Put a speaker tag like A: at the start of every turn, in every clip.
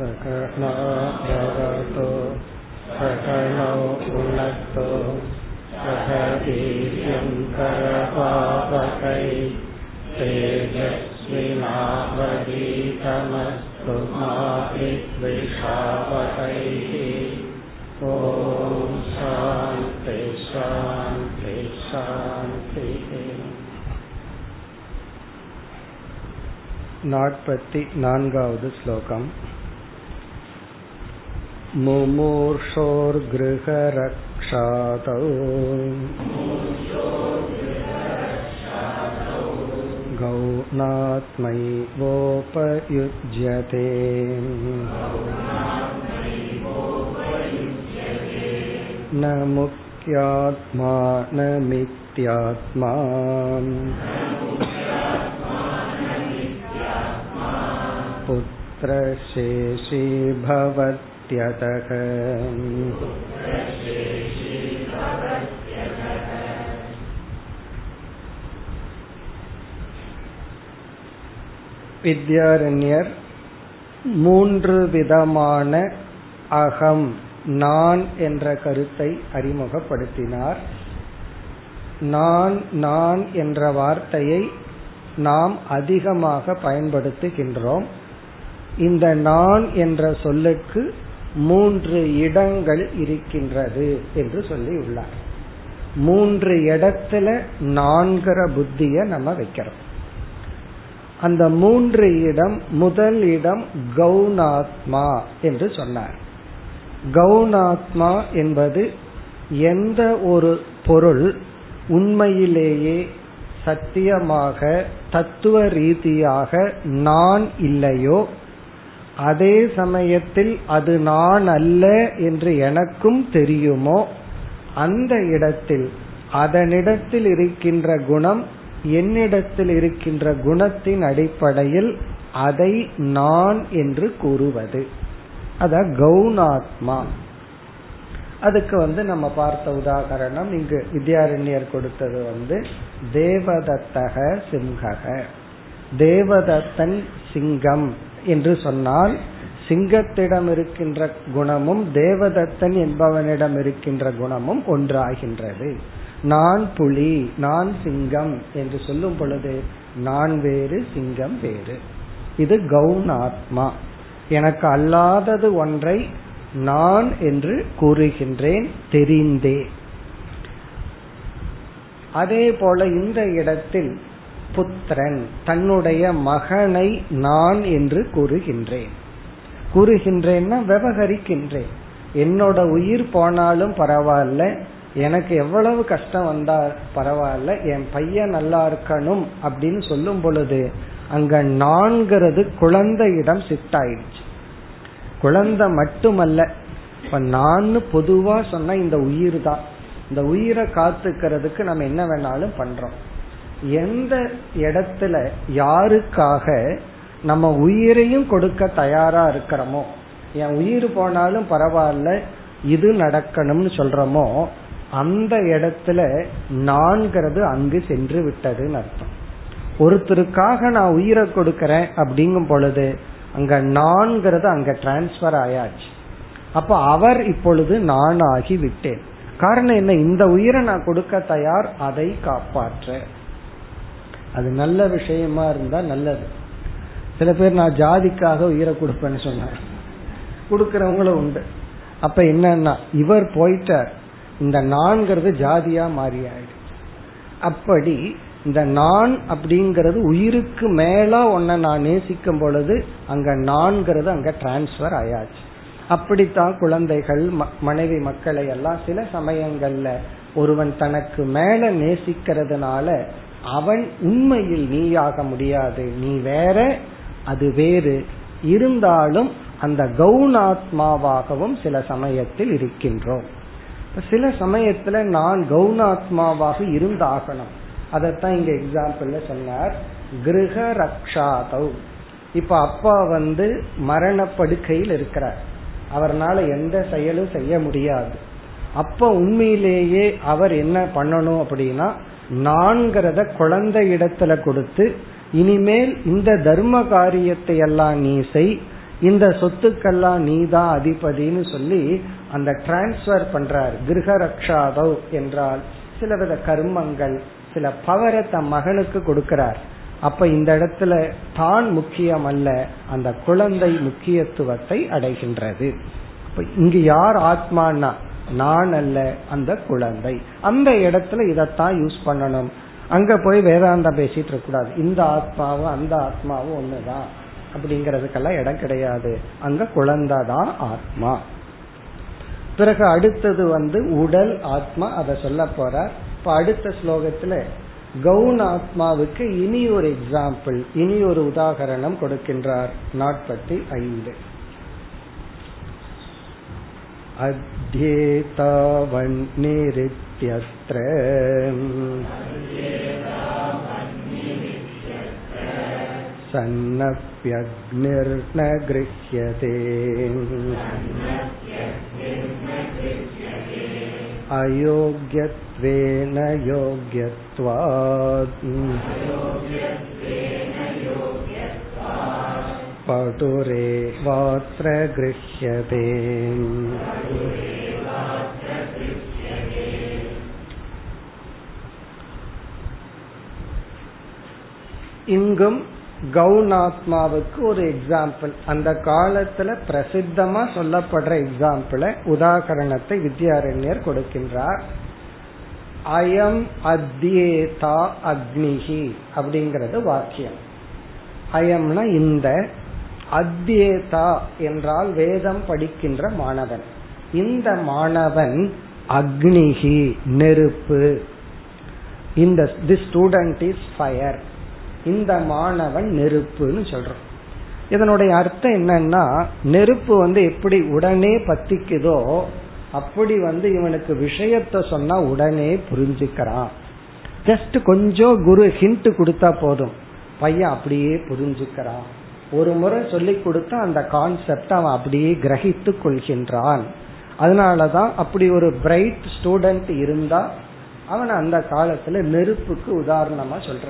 A: सकनो भवतु सकनो भुनक्तु सह वीर्यङ्करपावकै तेजस्विनावधीतमस्तु मा विद्विषावकैः ॐ शान्ति शान्ति शान्तिः नाट्पति नान्गावद् श्लोकम् मुमूर्षोर्गृहरक्षातौ गौणात्मैवोपयुज्यते न मुख्यात्मा न मिथ्यात्मा पुत्रशेषी भवत्यतः வித்யாரண்யர் மூன்று விதமான அகம் நான் என்ற கருத்தை அறிமுகப்படுத்தினார் நான் நான் என்ற வார்த்தையை நாம் அதிகமாக பயன்படுத்துகின்றோம் இந்த நான் என்ற சொல்லுக்கு மூன்று இடங்கள் இருக்கின்றது என்று சொல்லி உள்ளார் மூன்று இடத்துல நான்கிற புத்திய நம்ம வைக்கிறோம். அந்த மூன்று இடம் முதல் இடம் கவுனாத்மா என்று சொன்னார். கவுனாத்மா என்பது எந்த ஒரு பொருள் உண்மையிலேயே சத்தியமாக தத்துவ ரீதியாக நான் இல்லையோ அதே சமயத்தில் அது நான் அல்ல என்று எனக்கும் தெரியுமோ? அந்த இடத்தில் அதனிடத்தில் இருக்கின்ற குணம் என்னிடத்தில் இருக்கின்ற குணத்தின் அடிப்படையில் அதை நான் என்று கூறுவது. அத கவுனாத்மா அதுக்கு வந்து நம்ம பார்த்த உதாகரணம் இங்கு வித்யாரண்யர் கொடுத்தது வந்து தேவதத்தக சிங்கக தேவதத்தன் சிங்கம். என்று சொன்னால் சிங்கத்திடம் இருக்கின்ற குணமும் தேவதத்தன் என்பவனிடம் இருக்கின்ற குணமும் ஒன்றாகின்றது. நான் புலி நான் சிங்கம் என்று சொல்லும் பொழுது நான் வேறு சிங்கம் வேறு. இது கவுனாத்மா எனக்கு அல்லாதது ஒன்றை நான் என்று கூறுகின்றேன் தெரிந்தே. அதே போல இந்த இடத்தில் புத்திரன் தன்னுடைய மகனை நான் என்று கூறுகின்றேன். கூறுகின்றேன்னா விவகரிக்கின்றேன். என்னோட உயிர் போனாலும் பரவாயில்ல எனக்கு எவ்வளவு கஷ்டம் வந்தா பரவாயில்ல என் பையன் நல்லா இருக்கணும் அப்படின்னு சொல்லும் பொழுது அங்க நான்கிறது குழந்தையிடம் ஷிஃப்ட் ஆயிடுச்சு குழந்தை மட்டுமல்ல இப்ப நான் பொதுவா சொன்ன இந்த உயிர் தான். இந்த உயிரை காத்துக்கிறதுக்கு நம்ம என்ன வேணாலும் பண்றோம். எந்த இடத்துல யாருக்காக நம்ம உயிரையும் கொடுக்க தயாரா இருக்கிறோமோ என் உயிர் போனாலும் பரவாயில்ல இது நடக்கணும்னு சொல்றோமோ அந்த இடத்துல நான்கிறது அங்கு சென்று விட்டதுன்னு அர்த்தம். ஒருத்தருக்காக நான் உயிரை கொடுக்கறேன் அப்படிங்கும் பொழுது அங்க நான்கிறது அங்க டிரான்ஸ்பர் ஆயாச்சு. அப்ப அவர் இப்பொழுது நான் ஆகி விட்டேன். காரணம் என்ன? இந்த உயிரை நான் கொடுக்க தயார் அதை காப்பாற்ற. அது நல்ல விஷயமா இருந்தா நல்லது. சில பேர் நான் ஜாதிக்காக உயிரை கொடுப்பேன்னு சொன்னார். கொடுக்கறவங்களும் உண்டு. அப்ப என்னன்னா இவர் போயிட்டார். இந்த நான்கிறது ஜாதியா மாறி ஆயிடுச்சு அப்படி இந்த நான் அப்படிங்கிறது உயிருக்கு மேல ஒன்ன நான் நேசிக்கும் பொழுது அங்க நான்கிறது அங்க டிரான்ஸ்பர் ஆயாச்சு. அப்படித்தான் குழந்தைகள் மனைவி மக்களை எல்லாம் சில சமயங்கள்ல ஒருவன் தனக்கு மேல நேசிக்கிறதுனால அவன் உண்மையில் நீயாக முடியாது. நீ வேற அது வேறு. இருந்தாலும் அந்த கவுனாத்மாவாகவும் சில சமயத்தில் இருக்கின்றோம். சில சமயத்துல நான் கவுனாத்மாவாக இருந்தாகணும். அதத்தான் இங்க எக்ஸாம்பிள்ல சொன்னார். கிரக ரக்ஷாதவ் இப்ப அப்பா வந்து மரணப்படுக்கையில் இருக்கிறார். அவர்னால எந்த செயலும் செய்ய முடியாது. அப்ப உண்மையிலேயே அவர் என்ன பண்ணணும் அப்படின்னா நான்கிறத குழந்தை இடத்துல கொடுத்து இனிமேல் இந்த தர்ம காரியத்தை எல்லாம் நீ செய் இந்த சொத்துக்கெல்லாம் நீதான் அதிபதினு சொல்லி அந்த டிரான்ஸ்பர் பண்றார். கிரகரக்ஷாதவ் என்றால் சிலவித கர்மங்கள் சில பவரை தம் மகனுக்கு கொடுக்கிறார். அப்ப இந்த இடத்துல தான் முக்கியம் அல்ல அந்த குழந்தை முக்கியத்துவத்தை அடைகின்றது. இங்கு யார் ஆத்மானா நான் அல்ல அந்த குழந்தை. அந்த இடத்துல இதைத்தான் யூஸ் பண்ணணும். அங்க போய் வேதாந்தம் பேசிட்டு இருக்க கூடாது இந்த ஆத்மாவும் அந்த ஆத்மாவும் ஒண்ணுதான். அப்படிங்கறதுக்கெல்லாம் இடம் கிடையாது. அங்க குழந்தை தான் ஆத்மா. பிறகு அடுத்தது வந்து உடல் ஆத்மா அதை சொல்ல போற. இப்ப அடுத்த ஸ்லோகத்துல கவுன் ஆத்மாவுக்கு இனி ஒரு எக்ஸாம்பிள் இனி ஒரு உதாகரணம் கொடுக்கின்றார் நாற்பத்தி ஐந்து. अध्येतावन्निरित्यत्र सन्नप्यग्निर्न गृह्यते अयोग्यत्वेन योग्यत्वात्। गृह्यते இங்கும் கவுனாத்மாவுக்கு ஒரு எக்ஸாம்பிள் அந்த காலத்துல பிரசித்தமா சொல்லப்படுற எக்ஸாம்பிள உதாகரணத்தை வித்யாரண்யர் கொடுக்கின்றார். அயம் அத்யேதா அக்னிஹி அப்படிங்கறது வாக்கியம். அயம்னா இந்த அத்யேதா என்றால் வேதம் படிக்கின்ற மாணவன். இந்த மாணவன் அக்னிஹி நெருப்பு. இந்த தி ஸ்டூடெண்ட் இஸ் ஃபயர் இந்த மாணவன் நெருப்புன்னு சொல்றோம் இதனுடைய அர்த்தம் என்னன்னா நெருப்பு வந்து எப்படி உடனே பத்திக்குதோ அப்படி வந்து இவனுக்கு விஷயத்த சொன்னா உடனே புரிஞ்சுக்கிறான். ஜஸ்ட் கொஞ்சம் குரு ஹிண்ட் கொடுத்தா போதும். பையன் அப்படியே புரிஞ்சுக்கிறான். ஒரு முறை சொல்லி கொடுத்தா அந்த கான்செப்ட் அவன் அப்படியே கிரகித்து கொள்கின்றான். அதனாலதான் அப்படி ஒரு பிரைட் ஸ்டூடெண்ட் இருந்தா அவன் அந்த காலத்துல நெருப்புக்கு உதாரணமா சொல்ற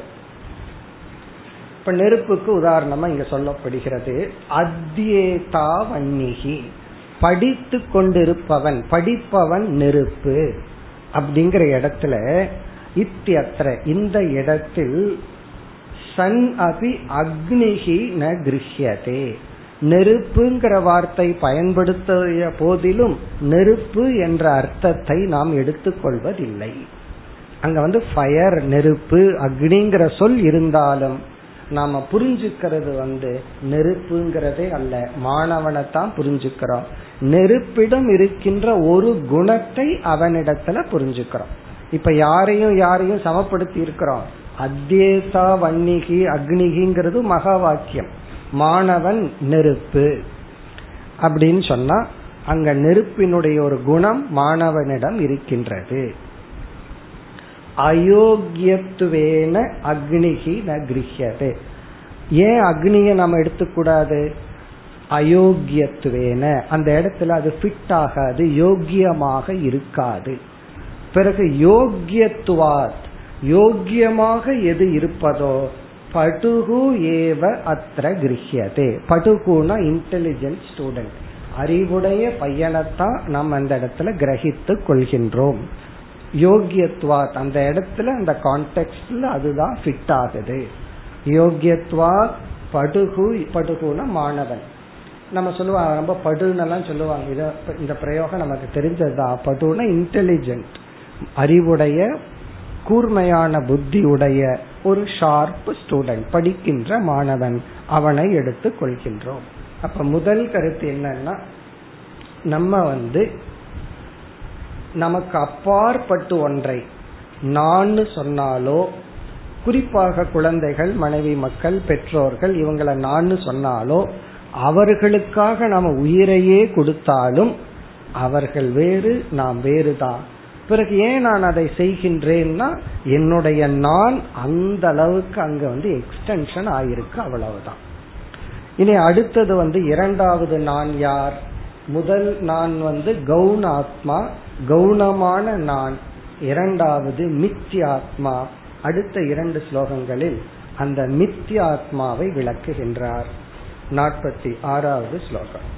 A: இப்ப நெருப்புக்கு உதாரணமா இங்க சொல்லப்படுகிறது. அத்தியேதா வன்னிகி படித்து கொண்டிருப்பவன் படிப்பவன் நெருப்பு அப்படிங்கிற இடத்துல இத்தியத்திர இந்த இடத்தில் சன் அபி அக்னிகி ந கிருஷ்யதே நெருப்புங்கிற வார்த்தை பயன்படுத்திய போதிலும் நெருப்பு என்ற அர்த்தத்தை நாம் எடுத்துக்கொள்வதில்லை அங்க வந்து ஃபயர் நெருப்பு அக்னிங்கிற சொல் இருந்தாலும் நாம புரிஞ்சுக்கிறது வந்து நெருப்புங்கிறதே அல்ல. மாணவனை தான் புரிஞ்சுக்கிறோம். நெருப்பிடம் இருக்கின்ற ஒரு குணத்தை அவனிடத்துல புரிஞ்சுக்கிறோம். இப்ப யாரையும் யாரையும் சமப்படுத்தி இருக்கிறோம். அத்தியேதா வன்னிகி அக்னிகிங்கிறது மகா வாக்கியம். மாணவன் நெருப்பு. அப்படின்னு சொன்னா அங்க நெருப்பினுடைய ஒரு குணம் மாணவனிடம் இருக்கின்றது. அயோக்கியத்துவேன அக்னிகி ந கிரகியது ஏன் அக்னிய நம்ம எடுத்துக்கூடாது? அயோக்கியத்துவேன. அந்த இடத்துல அது ஃபிட் ஆகாது யோக்கியமாக இருக்காது. பிறகு யோக்கியத்துவாத் யோக்கியமாக எது இருப்பதோ? படுகு ஏவ அத்திர கிரகியதே படுகுனா இன்டெலிஜென்ட் ஸ்டூடெண்ட் அறிவுடைய பையனைத்தான் நாம் அந்த இடத்துல கிரகித்து கொள்கின்றோம். யோகியத்வாத் அந்த இடத்துல அந்த கான்டெக்ட்ல அதுதான் ஃபிட் ஆகுது. யோகியத்வாத் படுகு படுகுனா மாணவன். நம்ம சொல்லுவாங்க ரொம்ப படுன்னெல்லாம் சொல்லுவாங்க. இத இந்த பிரயோகம் நமக்கு தெரிஞ்சதுதான். படுனா இன்டெலிஜென்ட் அறிவுடைய கூர்மையான புத்தி உடைய ஒரு ஷார்ப் ஸ்டூடெண்ட் படிக்கின்ற மாணவன் அவனை எடுத்து கொள்கின்றோம். அப்ப முதல் கருத்து என்னன்னா நம்ம வந்து நமக்கு அப்பாற்பட்டு ஒன்றை நான் சொன்னாலோ குறிப்பாக குழந்தைகள் மனைவி மக்கள் பெற்றோர்கள் இவங்களை நான் சொன்னாலோ அவர்களுக்காக நாம உயிரையே கொடுத்தாலும் அவர்கள் வேறு நாம் வேறு தான் பிறகு ஏன் நான் அதை செய்கின்றேன்னா என்னுடைய நான் அந்த அளவுக்கு அங்க வந்து எக்ஸ்டென்ஷன் ஆயிருக்கு அவ்வளவுதான். இனி அடுத்தது வந்து இரண்டாவது நான் யார்? முதல் நான் வந்து கவுன ஆத்மா கவுனமான நான் இரண்டாவது மித்தியாத்மா அடுத்த இரண்டு ஸ்லோகங்களில் அந்த மித்தியாத்மாவை விளக்குகின்றார் நாற்பத்தி ஆறாவது ஸ்லோகம்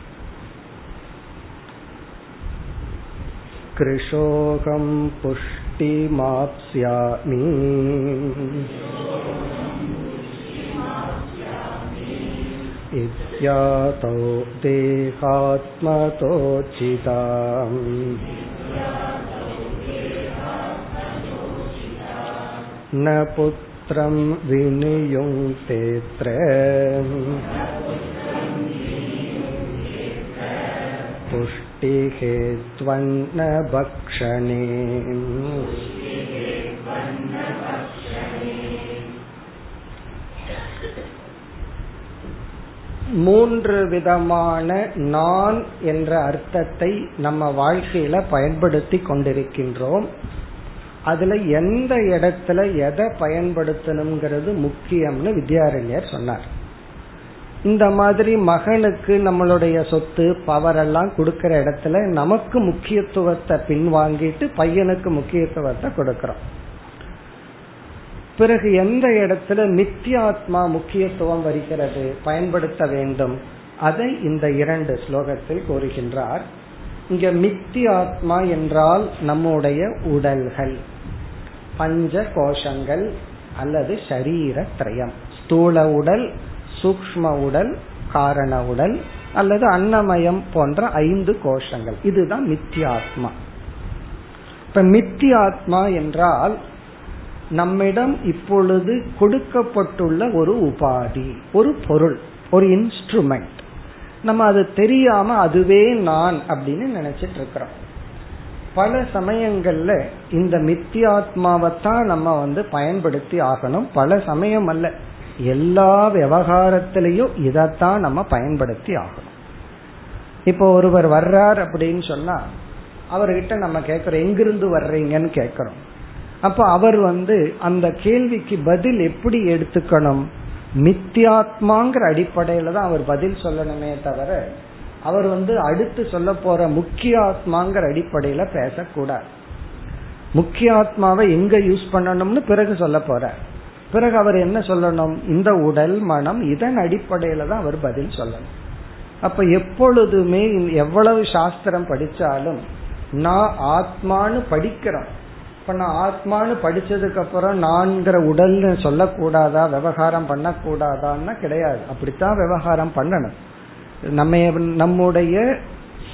A: कृशोऽहं पुष्टिमाप्स्यामि इत्यातौ देहात्मतोचिताम् न पुत्रं विनियुङ्क्तेऽत्र पुष्टिः त्वन्न भक्षणे மூன்று விதமான நான் என்ற அர்த்தத்தை நம்ம வாழ்க்கையில பயன்படுத்தி கொண்டிருக்கின்றோம். அதுல எந்த இடத்துல எதை பயன்படுத்தணுங்கிறது முக்கியம்னு வித்யாரண்யர் சொன்னார். இந்த மாதிரி மகனுக்கு நம்மளுடைய சொத்து பவர் எல்லாம் கொடுக்கற இடத்துல நமக்கு முக்கியத்துவத்தை பின்வாங்கிட்டு பையனுக்கு முக்கியத்துவத்தை கொடுக்கறோம். பிறகு எந்த இடத்துல நித்தியாத்மா முக்கியத்துவம் வருகிறது பயன்படுத்த வேண்டும் அதை இந்த இரண்டு ஸ்லோகத்தில் கூறுகின்றார். இங்க மித்தியாத்மா என்றால் நம்முடைய உடல்கள் பஞ்ச கோஷங்கள் அல்லது ஷரீர திரயம் ஸ்தூல உடல் சூக்ம உடல் காரண உடல் அல்லது அன்னமயம் போன்ற ஐந்து கோஷங்கள். இதுதான் மித்தியாத்மா இப்ப மித்தியாத்மா என்றால் நம்மிடம் இப்பொழுது கொடுக்கப்பட்டுள்ள ஒரு உபாதி ஒரு பொருள் ஒரு இன்ஸ்ட்ருமெண்ட் நம்ம அது தெரியாம அதுவே நான் அப்படின்னு நினைச்சிட்டு இருக்கிறோம் பல சமயங்கள்ல இந்த மித்தியாத்மாவைத்தான் நம்ம வந்து பயன்படுத்தி ஆகணும். பல சமயம் அல்ல. எல்லா விவகாரத்திலையும் இதைத்தான் நம்ம பயன்படுத்தி ஆகணும். இப்போ ஒருவர் வர்றார் அப்படின்னு சொன்னா அவர்கிட்ட நம்ம கேட்கிறோம் எங்கிருந்து வர்றீங்கன்னு கேட்கிறோம். அப்ப அவர் வந்து அந்த கேள்விக்கு பதில் எப்படி எடுத்துக்கணும்? மித்தியாத்மாங்கிற அடிப்படையில தான் அவர் பதில் சொல்லணுமே தவிர அவர் வந்து அடுத்து சொல்ல போற முக்கிய ஆத்மாங்கிற அடிப்படையில பேசக்கூடாது. முக்கிய ஆத்மாவை எங்க யூஸ் பண்ணணும்னு பிறகு சொல்ல போற. பிறகு அவர் என்ன சொல்லணும்? இந்த உடல் மனம் இதன் அடிப்படையில தான் அவர் பதில் சொல்லணும். அப்ப எப்பொழுதுமே எவ்வளவு சாஸ்திரம் படிச்சாலும் நான் ஆத்மானு படிக்கிறோம். இப்ப நான் ஆத்மானு படிச்சதுக்கு அப்புறம் நான்கிற உடல்னு சொல்லக்கூடாதா விவகாரம் பண்ணக்கூடாதான்னா கிடையாது. அப்படித்தான் விவகாரம் பண்ணணும். நம்ம நம்முடைய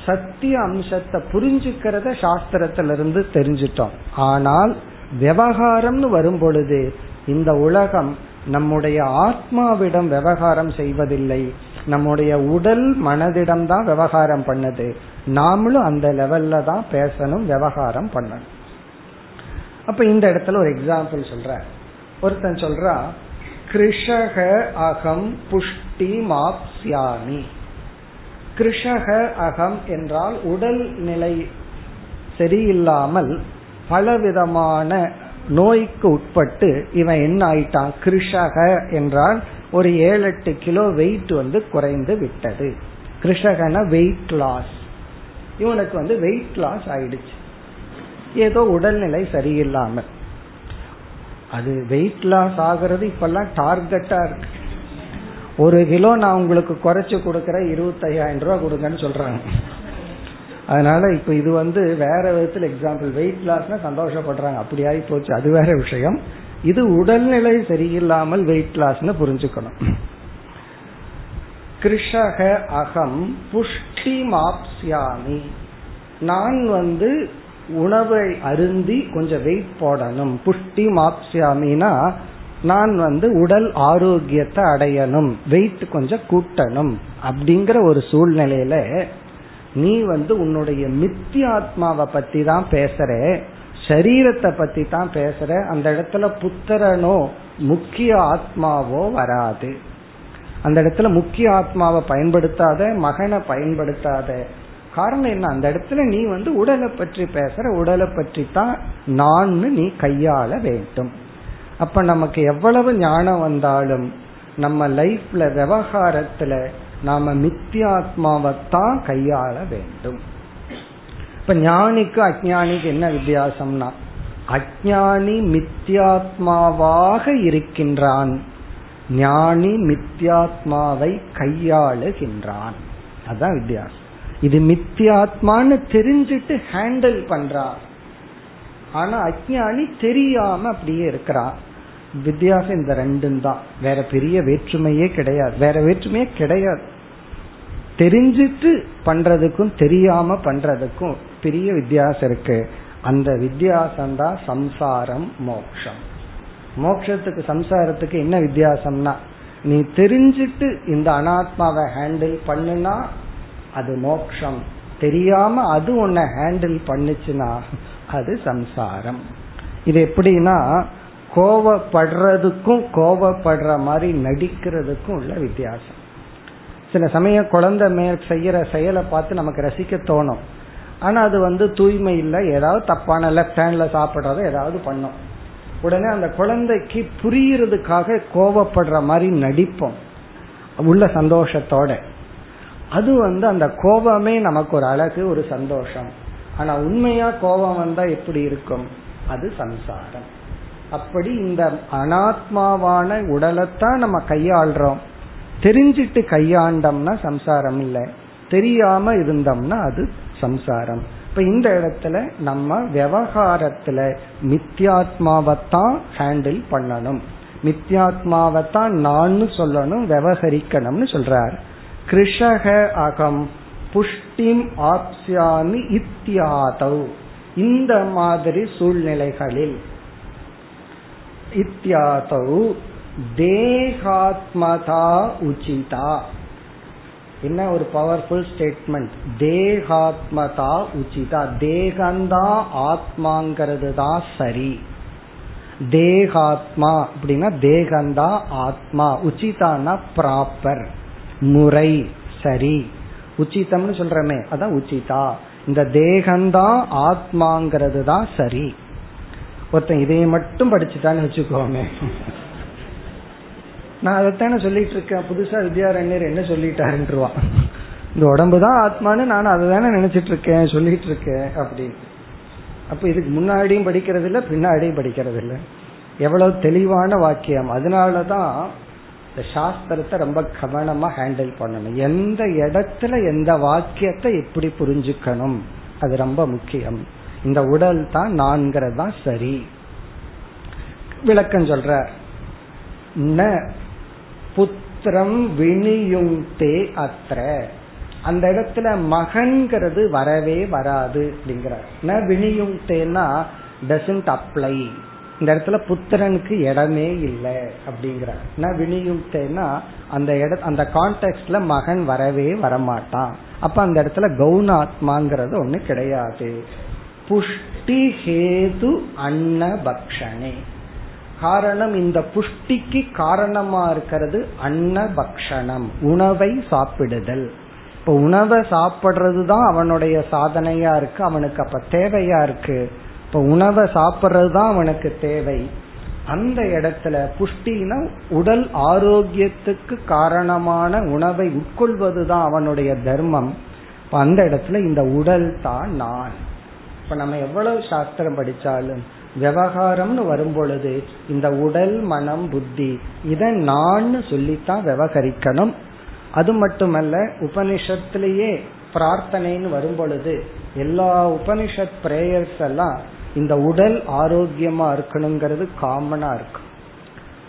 A: சத்திய அம்சத்தை புரிஞ்சுக்கிறத சாஸ்திரத்திலிருந்து தெரிஞ்சிட்டோம். ஆனால் விவகாரம்னு வரும் பொழுது இந்த உலகம் நம்முடைய ஆத்மாவிடம் விவகாரம் செய்வதில்லை. நம்முடைய உடல் மனதிடம் தான் விவகாரம் பண்ணுது. நாமளும் அந்த லெவல்ல தான் பேசணும் விவகாரம் பண்ணணும். அப்ப இந்த இடத்துல ஒரு எக்ஸாம்பிள் சொல்ற ஒருத்தன் சொல்றா கிருஷக அகம் புஷ்டி மாப்சியாமி கிருஷக அகம் என்றால் உடல் நிலை சரியில்லாமல் பலவிதமான நோய்க்கு உட்பட்டு இவன் என்ன ஆயிட்டான்? கிருஷக என்றால் ஒரு ஏழு எட்டு கிலோ வெயிட் வந்து குறைந்து விட்டது. கிருஷகன வெயிட் லாஸ் இவனுக்கு வந்து வெயிட் லாஸ் ஆயிடுச்சு. ஏதோ உடல்நிலை சரியில்லாம அது வெயிட் லாஸ் ஆகிறது இப்பெல்லாம் டார்கெட்டா இருக்கு. ஒரு கிலோ நான் உங்களுக்கு குறைச்சு கொடுக்கறேன் இருபத்தையாயிரம் ரூபாய் கொடுங்கன்னு சொல்றாங்க. அதனால இப்ப இது வந்து வேற விதத்துல எக்ஸாம்பிள் வெயிட் லாஸ்னா சந்தோஷப்படுறாங்க. அப்படி ஆகி போச்சு. அது வேற விஷயம். இது உடல்நிலை சரியில்லாமல் வெயிட் லாஸ்னு புரிஞ்சுக்கணும். கிருஷக அகம் புஷ்டி மாப்சியாமி நான் வந்து உணவை அருந்தி கொஞ்சம் வெயிட் போடணும். புஷ்டி மாப்சியாமினா நான் வந்து உடல் ஆரோக்கியத்தை அடையணும். வெயிட் கொஞ்சம் கூட்டணும். அப்படிங்கிற ஒரு சூழ்நிலையில நீ வந்து உன்னுடைய மித்தியாத்மாவை பத்தி தான் பேசுற. சரீரத்தை பத்தி தான் பேசுற. அந்த இடத்துல புத்திரனோ முக்கிய ஆத்மாவோ வராது. அந்த இடத்துல முக்கிய ஆத்மாவை பயன்படுத்தாத மகனை பயன்படுத்தாத காரணம் என்ன? அந்த இடத்துல நீ வந்து உடலை பற்றி பேசுற உடலை பற்றி தான் நான் நீ கையாள வேண்டும். அப்ப நமக்கு எவ்வளவு ஞானம் வந்தாலும் நம்ம லைஃப்ல விவகாரத்துல நாம மித்தியாத்மாவைத்தான் கையாள வேண்டும். இப்ப ஞானிக்கு அஜானிக்கு என்ன வித்தியாசம்னா அஜானி மித்தியாத்மாவாக இருக்கின்றான். ஞானி மித்யாத்மாவை கையாளுகின்றான். அதுதான் வித்தியாசம். இது மித்தியாத்மான்னு தெரிஞ்சிட்டு ஹேண்டில் பண்றான் ஆனா அஜானி தெரியாம அப்படியே இருக்கிறான் வித்தியாசம் இந்த ரெண்டும் தான். வேற பெரிய வேற்றுமையே கிடையாது. வேற வேற்றுமையே கிடையாது. தெரிஞ்சிட்டு பண்றதுக்கும் தெரியாம பண்றதுக்கும் பெரிய வித்தியாசம் இருக்கு. அந்த வித்தியாசம் தான் சம்சாரம் மோக்ஷம். மோக்ஷத்துக்கு சம்சாரத்துக்கு என்ன வித்தியாசம்னா நீ தெரிஞ்சிட்டு இந்த அனாத்மாவை ஹேண்டில் பண்ணுனா அது மோக்ஷம். தெரியாம அது உன்னை ஹேண்டில் பண்ணுச்சுன்னா அது சம்சாரம். இது எப்படின்னா கோவப்படுறதுக்கும் கோவப்படுற மாதிரி நடிக்கிறதுக்கும் உள்ள வித்தியாசம். சில சமயம் குழந்தை மேல் செய்யற செயலை பார்த்து நமக்கு ரசிக்க தோணும். ஆனா அது வந்து தூய்மை இல்லை ஏதாவது தப்பான லெஃப்ட் ஹேண்ட்ல சாப்பிட்றத ஏதாவது பண்ணும். உடனே அந்த குழந்தைக்கு புரியறதுக்காக கோவப்படுற மாதிரி நடிப்போம். உள்ள சந்தோஷத்தோட. அது வந்து அந்த கோபமே நமக்கு ஒரு அழகு ஒரு சந்தோஷம். ஆனா உண்மையா கோபம் வந்தா எப்படி இருக்கும்? அது சம்சாரம். அப்படி இந்த அனாத்மாவான உடலைத்தான் நம்ம கையாள்றோம். தெரிஞ்சிட்டு கையாண்டோம்னா சம்சாரம் இல்லை. தெரியாம இருந்தோம்னா அது சம்சாரம். இப்ப இந்த இடத்துல நம்ம விவகாரத்துல மித்தியாத்மாவைத்தான் ஹேண்டில் பண்ணணும். மித்யாத்மாவைத்தான் நான் சொல்லணும் விவகரிக்கணும்னு சொல்றாரு. கிருஷக அகம் புஷ்டிம் ஆப்சியாமி இத்தியாதவ். இந்த மாதிரி சூழ்நிலைகளில் இத்தியாதவ் தேகாத்மதா உச்சிதா. என்ன ஒரு பவர்ஃபுல் ஸ்டேட்மெண்ட் தேகாத்மதா உச்சிதா. தேகந்தா ஆத்மாங்கிறது தான் சரி. தேகாத்மா அப்படின்னா தேகந்தா ஆத்மா. உச்சிதானா ப்ராப்பர் முறை சரி. உச்சிதம்னு சொல்றமே அதான் உச்சிதா. இந்த தேகம்தான் ஆத்மாங்கிறது தான் சரி. ஒருத்தன் இதையை மட்டும் படிச்சுட்டான்னு வச்சுக்கோமே. நான் அதைத்தானே சொல்லிட்டு இருக்கேன் புதுசா வித்யாரண்யர் என்ன சொல்லிட்டாருன்றான் இந்த உடம்பு தான் ஆத்மான்னு நான் அதை தானே நினைச்சிட்டு இருக்கேன் சொல்லிட்டு இருக்கேன் அப்படின்னு. அப்ப இதுக்கு முன்னாடியும் படிக்கிறது இல்லை பின்னாடியும் படிக்கிறது இல்லை எவ்வளவு தெளிவான வாக்கியம். அதனாலதான் இந்த சாஸ்திரத்தை ரொம்ப கவனமா ஹேண்டில் பண்ணணும். எந்த இடத்துல எந்த வாக்கியத்தை எப்படி புரிஞ்சுக்கணும்? அது ரொம்ப முக்கியம். இந்த உடல் தான் நான்கிறது தான் சரி. விளக்கம் சொல்ற ந புத்திரம் வினியுங்கே அத்த அந்த இடத்துல மகன்கிறது வரவே வராது அப்படிங்கிறார். ந வினியுங்தேன்னா டசன்ட் அப்ளை இந்த இடத்துல புத்திரனுக்கு இடமே இல்லை அப்படிங்கிறார். ந வினியுக்தேன்னா அந்த இட அந்த கான்டெக்ட்ல மகன் வரவே வரமாட்டான். அப்ப அந்த இடத்துல கௌனாத்மாங்கிறது ஒண்ணு கிடையாது. புஷ்டி ஹேது அன்னபக்ஷனே. காரணம் இந்த புஷ்டிக்கு காரணமா இருக்கிறது அன்னபக்ஷணம் உணவை சாப்பிடுதல். இப்ப உணவை சாப்பிடுறது தான் அவனுடைய சாதனையா இருக்கு அவனுக்கு அப்ப தேவையா இருக்கு. இப்ப உணவை சாப்பிட்றது தான் அவனுக்கு தேவை. அந்த இடத்துல புஷ்டினா உடல் ஆரோக்கியத்துக்கு காரணமான உணவை உட்கொள்வது தான் அவனுடைய தர்மம். இப்ப அந்த இடத்துல இந்த உடல் தான் நான். இப்ப நம்ம எவ்வளவு சாஸ்திரம் படிச்சாலும் விவகாரம்னு வரும் பொழுது இந்த உடல் மனம் புத்தி இதை நான் சொல்லித்தான் விவகரிக்கணும். அது மட்டுமல்ல உபனிஷத்திலேயே பிரார்த்தனைன்னு வரும் பொழுது எல்லா உபனிஷத் பிரேயர்ஸ் எல்லாம் இந்த உடல் ஆரோக்கியமா இருக்கணுங்கிறது காமனா இருக்கும்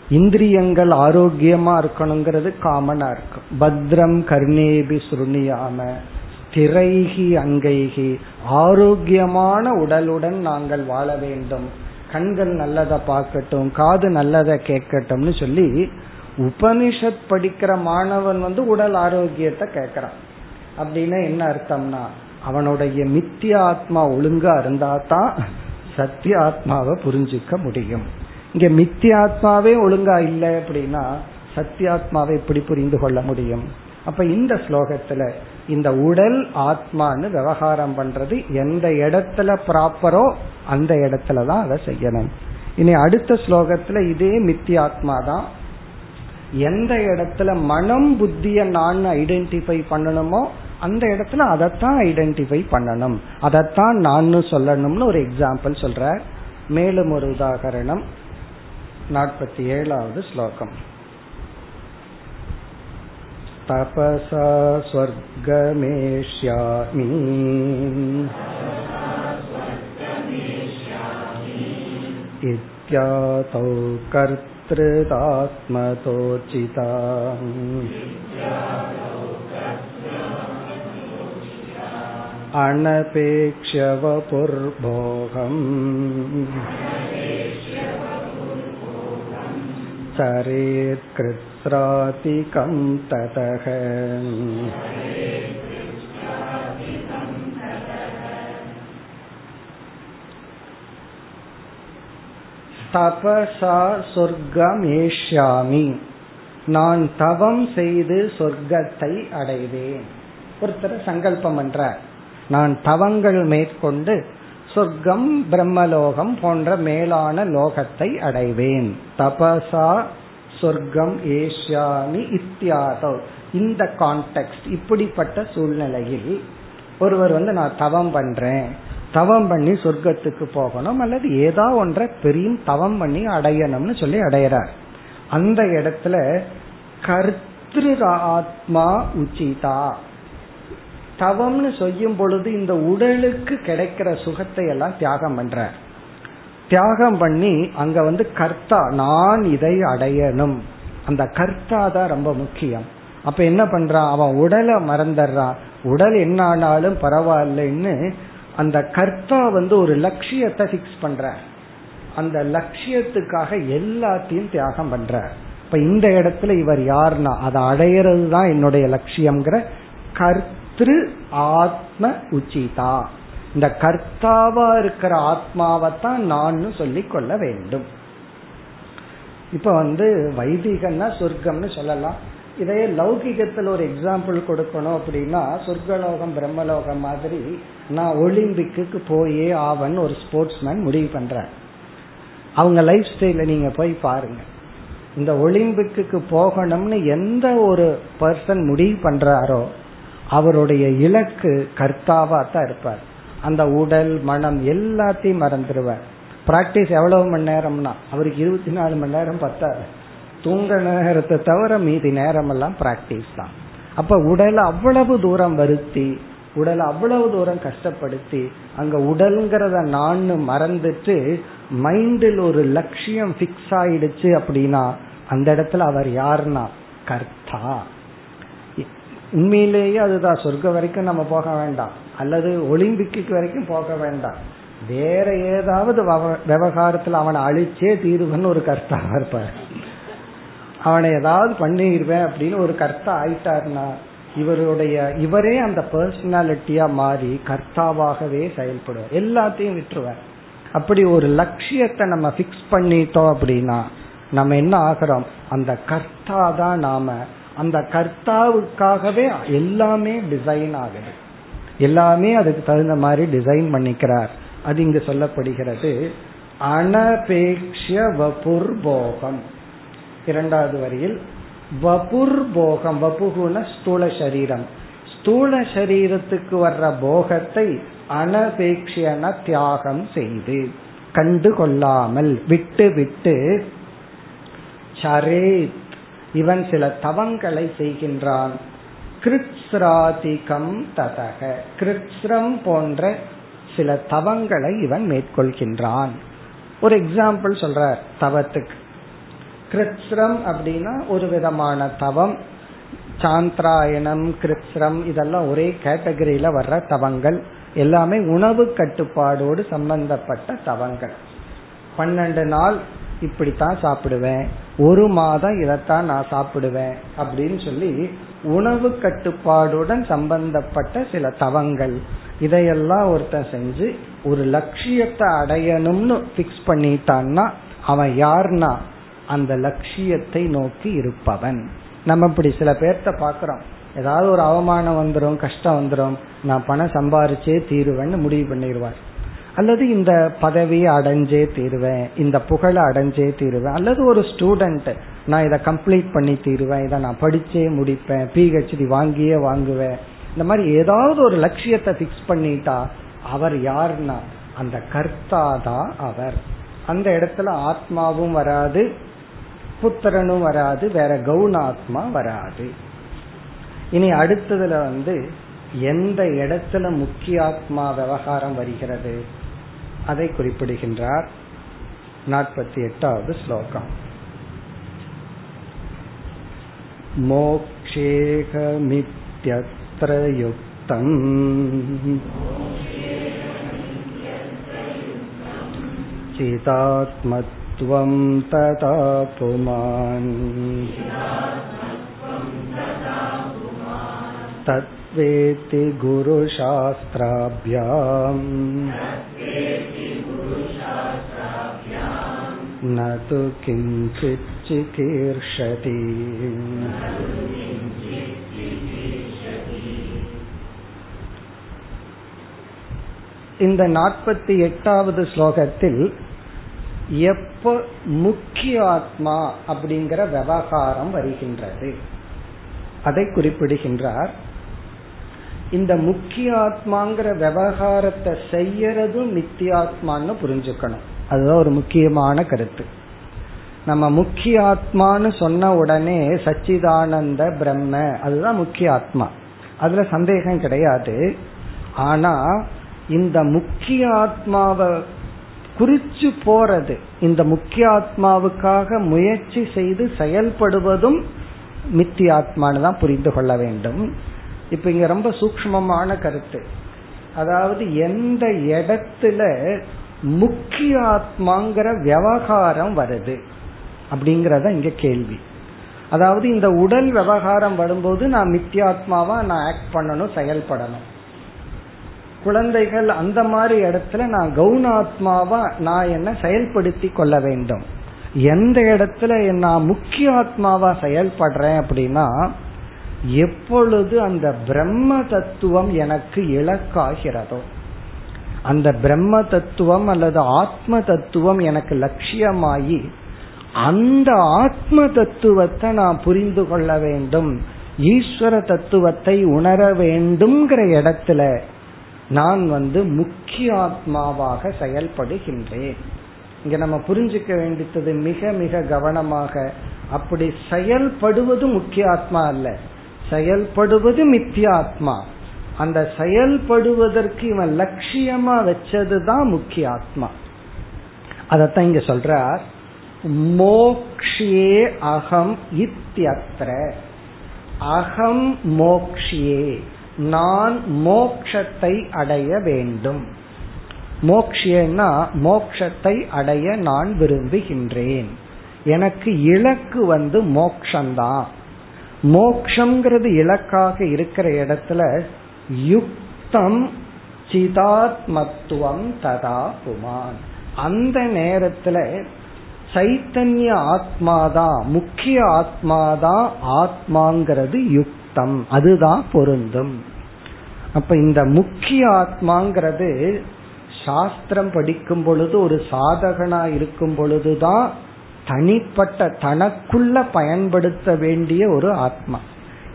A: இந்திரியங்கள் ஆரோக்கியமா இருக்கணுங்கிறது காமனா இருக்கும் பத்ரம் கர்ணேபி சுருணியாம திரைகி அங்கைகி ஆரோக்கியமான உடலுடன் நாங்கள் வாழ வேண்டும். கண்கள் நல்லதை பார்க்கட்டும் காது நல்லதை கேட்கட்டும்னு சொல்லி உபனிஷத் படிக்கிற மாணவன் வந்து உடல் ஆரோக்கியத்தை கேட்கறான். அப்படின்னா என்ன அர்த்தம்னா அவனுடைய மித்திய ஆத்மா ஒழுங்கா இருந்தா தான் சத்திய ஆத்மாவை புரிஞ்சுக்க முடியும். இங்க மித்தியாத்மாவே ஒழுங்கா இல்லை அப்படின்னா சத்தியாத்மாவை எப்படி புரிந்து கொள்ள முடியும்? அப்ப இந்த ஸ்லோகத்துல இந்த உடல் ஆத்மான்னு விவகாரம் பண்றது எந்த இடத்துல ப்ராப்பரோ அந்த இடத்துல தான் அதை செய்யணும். இனி அடுத்த ஸ்லோகத்துல இதே மித்தியாத்மா தான். எந்த இடத்துல மனம் புத்திய நான் ஐடென்டிஃபை பண்ணணுமோ அந்த இடத்துல அதைத்தான் ஐடென்டிஃபை பண்ணணும் அதைத்தான் நான் சொல்லணும்னு ஒரு எக்ஸாம்பிள் சொல்ற மேலும் ஒரு உதாகரணம் நாற்பத்தி ஏழாவது ஸ்லோகம் तपसा स्वर्गमेष्यामि इत्यातौ कर्तृदात्मतोचिता अनपेक्ष्य वपुर्भोगम् चरेत्कृत्स्रातिकं ततः தபசா சொர்க்கமேஷாமி நான் தவம் செய்து சொர்க்கத்தை அடைவேன் ஒருத்தர் சங்கல்பம் பண்றார் நான் தவங்கள் மேற்கொண்டு சொர்க்கம் பிரம்மலோகம் போன்ற மேலான லோகத்தை அடைவேன். தபசா சொர்க்கம் ஏஷியாமி இத்தியாதோ இந்த கான்டெக்ட் இப்படிப்பட்ட சூழ்நிலையில் ஒருவர் வந்து நான் தவம் பண்றேன். தவம் பண்ணி சொர்க்கத்துக்கு போகணும் அல்லது ஏதா ஒன்றை பெரியும் தவம் பண்ணி அடையணும்னு சொல்லி அடையிறார். அந்த இடத்துல கர்த்திரு ஆத்மா உச்சிதா. தவம்னு செய்யும் பொழுது இந்த உடலுக்கு கிடைக்கிற சுகத்தை எல்லாம் தியாகம் பண்ற. தியாகம் பண்ணி அங்க வந்து கர்த்தா நான் இதை அடையணும். அந்த கர்த்தா தான் ரொம்ப முக்கியம். அப்ப என்ன பண்றான் அவன் உடலை மறந்துடுறான் உடல் என்ன ஆனாலும் பரவாயில்லைன்னு அந்த கர்த்தா வந்து ஒரு லட்சியத்தை பிக்ஸ் பண்ற. அந்த லட்சியத்துக்காக எல்லாத்தையும் தியாகம் பண்ற. இப்ப இந்த இடத்துல இவர் யாருன்னா அதை அடையிறது தான் என்னுடைய லட்சியம்ங்கிற திரு ஆத்ம உச்சிதா. இந்த கர்த்தாவா இருக்கிற ஆத்மாவைத்தான் நான் சொல்லிக் கொள்ள வேண்டும். இப்ப வந்து வைதிகன்னா சொர்க்கம்னு சொல்லலாம். இதையே லௌகிகத்தில் ஒரு எக்ஸாம்பிள் கொடுக்கணும் அப்படின்னா சொர்க்கலோகம் பிரம்மலோகம் மாதிரி நான் ஒலிம்பிக்கு போயே ஆவன் ஒரு ஸ்போர்ட்ஸ் மேன் முடிவு பண்றேன் அவங்க லைஃப் ஸ்டைல நீங்க போய் பாருங்க. இந்த ஒலிம்பிக்கு போகணும்னு எந்த ஒரு பர்சன் முடிவு பண்றாரோ அவருடைய இலக்கு கர்த்தாவா தான் இருப்பார். அந்த உடல் மனம் எல்லாத்தையும் மறந்துடுவார். பிராக்டிஸ் எவ்வளவு மணி நேரம்னா? அவருக்கு இருபத்தி நாலு மணி நேரம் பத்தாது. தூங்க நேரத்தை தவிர மீதி நேரம் எல்லாம் பிராக்டிஸ் தான். அப்ப உடலை அவ்வளவு தூரம் வருத்தி உடலை அவ்வளவு தூரம் கஷ்டப்படுத்தி அங்க உடல்ங்கிறத நான் மறந்துட்டு மைண்டில் ஒரு லட்சியம் பிக்ஸ் ஆயிடுச்சு அப்படின்னா அந்த இடத்துல அவர் யாருன்னா? கர்த்தா. உண்மையிலேயே அதுதான். சொர்க்கம் வரைக்கும் நம்ம போக வேண்டாம். அல்லது ஒலிம்பிக்கு வரைக்கும் போக வேண்டாம். வேற ஏதாவது விவகாரத்துல அவனை அழிச்சே தீருவன்னு ஒரு கர்த்தாவா இருப்பார். அவனை ஏதாவது பண்ணிடுவேன் அப்படின்னு ஒரு கர்த்தா ஆயிட்டாருன்னா இவருடைய இவரே அந்த பர்சனாலிட்டியா மாறி கர்த்தாவாகவே செயல்படுவார். எல்லாத்தையும் விட்டுருவார். அப்படி ஒரு லட்சியத்தை நம்ம பிக்ஸ் பண்ணிட்டோம் அப்படின்னா நம்ம என்ன ஆகிறோம்? அந்த கர்த்தா தான் நாம அந்த கர்த்தாவுக்காகவே எல்லாமே டிசைன் ஆகுது. எல்லாமே அதுக்கு தகுந்த மாதிரி டிசைன் பண்ணிக்கிறார். அது இங்கு சொல்லப்படுகிறது. அனபேக்ஷ வபுர்போகம். இரண்டாவது வரியில் வபுர் போகம் வபுகுன ஸ்தூல சரீரம். ஸ்தூல சரீரத்துக்கு வர்ற போகத்தை அனபேக்ஷன தியாகம் செய்து கண்டு கொள்ளாமல் விட்டு விட்டு சரேத் இவன் சில தவங்களை செய்கின்றான். கிருத்ஸ்ராதிகம் ததக. கிருத்ஸ்ரம் போன்ற சில தவங்களை இவன் மேற்கொள்கின்றான். ஒரு எக்ஸாம்பிள் சொல்ற தவத்துக்கு. கிருத்ஸ்ரம் அப்படின்னா ஒரு விதமான தவம். சாந்திராயணம் கிருத்ஸ்ரம் இதெல்லாம் ஒரே கேட்டகரியில வர்ற தவங்கள். எல்லாமே உணவு கட்டுப்பாடோடு சம்பந்தப்பட்ட தவங்கள். பன்னெண்டு நாள் இப்படித்தான் சாப்பிடுவேன். ஒரு மாதம் இதைத்தான் நான் சாப்பிடுவேன் அப்படின்னு சொல்லி உணவு கட்டுப்பாடுடன் சம்பந்தப்பட்ட சில தவங்கள். இதையெல்லாம் ஒருத்தன் செஞ்சு ஒரு லட்சியத்தை அடையணும்னு பிக்ஸ் பண்ணிட்டான்னா அவன் யார்னா? அந்த லட்சியத்தை நோக்கி இருப்பவன். நம்ம இப்படி சில பேர்த்த பாக்குறோம் ஏதாவது ஒரு அவமானம் வந்துடும் கஷ்டம் வந்துடும் நான் பணம் சம்பாரிச்சே தீருவேன்னு முடிவு பண்ணிடுவார். அல்லது இந்த பதவியை அடைஞ்சே தீருவேன் இந்த புகழை அடைஞ்சே தீருவேன் அல்லது ஒரு ஸ்டூடெண்ட் நான் இதை கம்ப்ளீட் பண்ணி தீருவேன் இதை நான் படிச்சே முடிப்பேன் பிஹெச்டி வாங்கியே வாங்குவேன். இந்த மாதிரி ஏதாவது ஒரு லட்சியத்தை பிக்ஸ் பண்ணிட்டா அவர் யாருன்னா? அந்த கர்த்தா தான் அவர். அந்த இடத்துல ஆத்மாவும் வராது புத்திரனும் வராது வேற கவுனாத்மா வராது. இனி அடுத்ததுல வந்து எந்த இடத்துல முக்கிய ஆத்மா விவகாரம் வருகிறது? அதை குறிப்பிடுகின்றார் நாற்பத்தி எட்டாவது ஸ்லோகம் मोक्षेहमित्यत्र युक्तम् चिदात्मत्वं तथा पुमान् तत्वेति गुरुशास्त्राभ्याम् न तु किञ्चित् चिकीर्षति இந்த நாற்பத்தி எட்டாவது ஸ்லோகத்தில் எப்ப முக்கிய ஆத்மா அப்படிங்கிற விவகாரம் வருகின்றது அதை குறிப்பிடுகின்றார் இந்த முக்கிய ஆத்மாங்கிற விவகாரத்தை செய்யறதும் நித்தியாத்மான்னு புரிஞ்சுக்கணும் அதுதான் ஒரு முக்கியமான கருத்து. நம்ம முக்கிய ஆத்மான்னு சொன்ன உடனே சச்சிதானந்த பிரம்ம அதுதான் முக்கிய ஆத்மா. அதுல சந்தேகம் கிடையாது. ஆனா இந்த முக்கிய ஆத்மாவை குறிச்சு போறது இந்த முக்கிய ஆத்மாவுக்காக முயற்சி செய்து செயல்படுவதும் மித்தியாத்மான்னு தான் புரிந்து கொள்ள வேண்டும். இப்ப இங்க ரொம்ப சூக்மமான கருத்து. அதாவது எந்த இடத்துல முக்கிய ஆத்மாங்கிற விவகாரம் வருது அப்படிங்கறத இங்க கேள்வி. அதாவது இந்த உடல் விவகாரம் வரும்போது நான் மித்தியாத்மாவா நான் ஆக்ட் பண்ணணும் செயல்படணும். குழந்தைகள் அந்த மாதிரி இடத்துல நான் கவுனாத்மாவா நான் என்ன செயல்படுத்தி கொள்ள வேண்டும். எந்த இடத்துல நான் முக்கிய ஆத்மாவா செயல்படுறேன் அப்படின்னா எப்பொழுது அந்த பிரம்ம தத்துவம் எனக்கு இலக்காகிறதோ அந்த பிரம்ம தத்துவம் அல்லது ஆத்ம தத்துவம் எனக்கு லட்சியமாயி அந்த ஆத்ம தத்துவத்தை நான் புரிந்து கொள்ள வேண்டும். ஈஸ்வர தத்துவத்தை உணர வேண்டும்ங்கிற இடத்துல நான் வந்து முக்கிய ஆத்மாவாக செயல்படுகின்றேன். இங்க நம்ம புரிஞ்சுக்க வேண்டியது மிக மிக கவனமாக அப்படி செயல்படுவது முக்கிய ஆத்மா அல்ல. செயல்படுவது மித்தியாத்மா. அந்த செயல்படுவதற்கு இவன் லட்சியமா வச்சதுதான் முக்கிய ஆத்மா. அதத்தான் இங்க சொல்றார் மோக்ஷியே அகம் இத்தியத்திர அகம் மோக்ஷியே நான் மோக்ஷத்தை அடைய வேண்டும். மோக்ஷியன்னா மோக்ஷத்தை அடைய நான் விரும்புகின்றேன். எனக்கு இலக்கு வந்து மோக்ஷந்தான். மோக்ஷங்கிறது இலக்காக இருக்கிற இடத்துல யுக்தம் சிதாத்மத்துவம் ததா புமான். அந்த நேரத்துல சைத்தன்ய ஆத்மாதான் முக்கிய ஆத்மாதான் ஆத்மாங்கிறது யுக்தம். அதுதான் பொருந்தும். அப்ப இந்த முக்கிய ஆத்மாங்கிறது சாஸ்திரம் படிக்கும் பொழுது ஒரு சாதகனா இருக்கும் பொழுதுதான் தனிப்பட்ட தனக்குள்ள பயன்படுத்த வேண்டிய ஒரு ஆத்மா.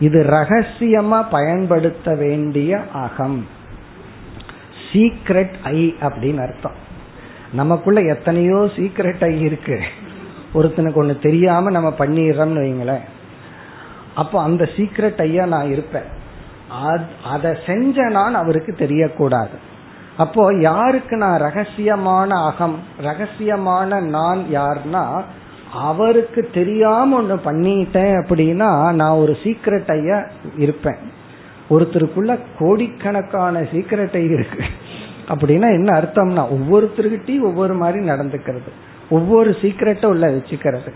A: இது ரகசியமா பயன்படுத்த வேண்டிய அகம். சீக்ரெட் ஐ அப்படின்னு அர்த்தம். நமக்குள்ள எத்தனையோ சீக்ரெட் ஐ இருக்கு. ஒருத்தனுக்கு ஒண்ணு தெரியாம நம்ம பண்ணிடுறோம்னு வைங்களேன். அப்போ அந்த சீக்ரெட் ஐயா நான் இருப்பேன். அதை செஞ்ச நான் அவருக்கு தெரியக்கூடாது. அப்போ யாருக்கு நான் ரகசியமான அகம் ரகசியமான நான் யார்னா அவருக்கு தெரியாம ஒண்ணு பண்ணிட்டேன் அப்படின்னா நான் ஒரு சீக்ரெட் ஐயா இருப்பேன். ஒருத்தருக்குள்ள கோடிக்கணக்கான சீக்கிரட்டை இருக்கு. அப்படின்னா என்ன அர்த்தம்னா ஒவ்வொருத்தருக்கிட்டையும் ஒவ்வொரு மாதிரி நடந்துக்கிறது. ஒவ்வொரு சீக்கிரட்டை உள்ள வச்சுக்கிறது.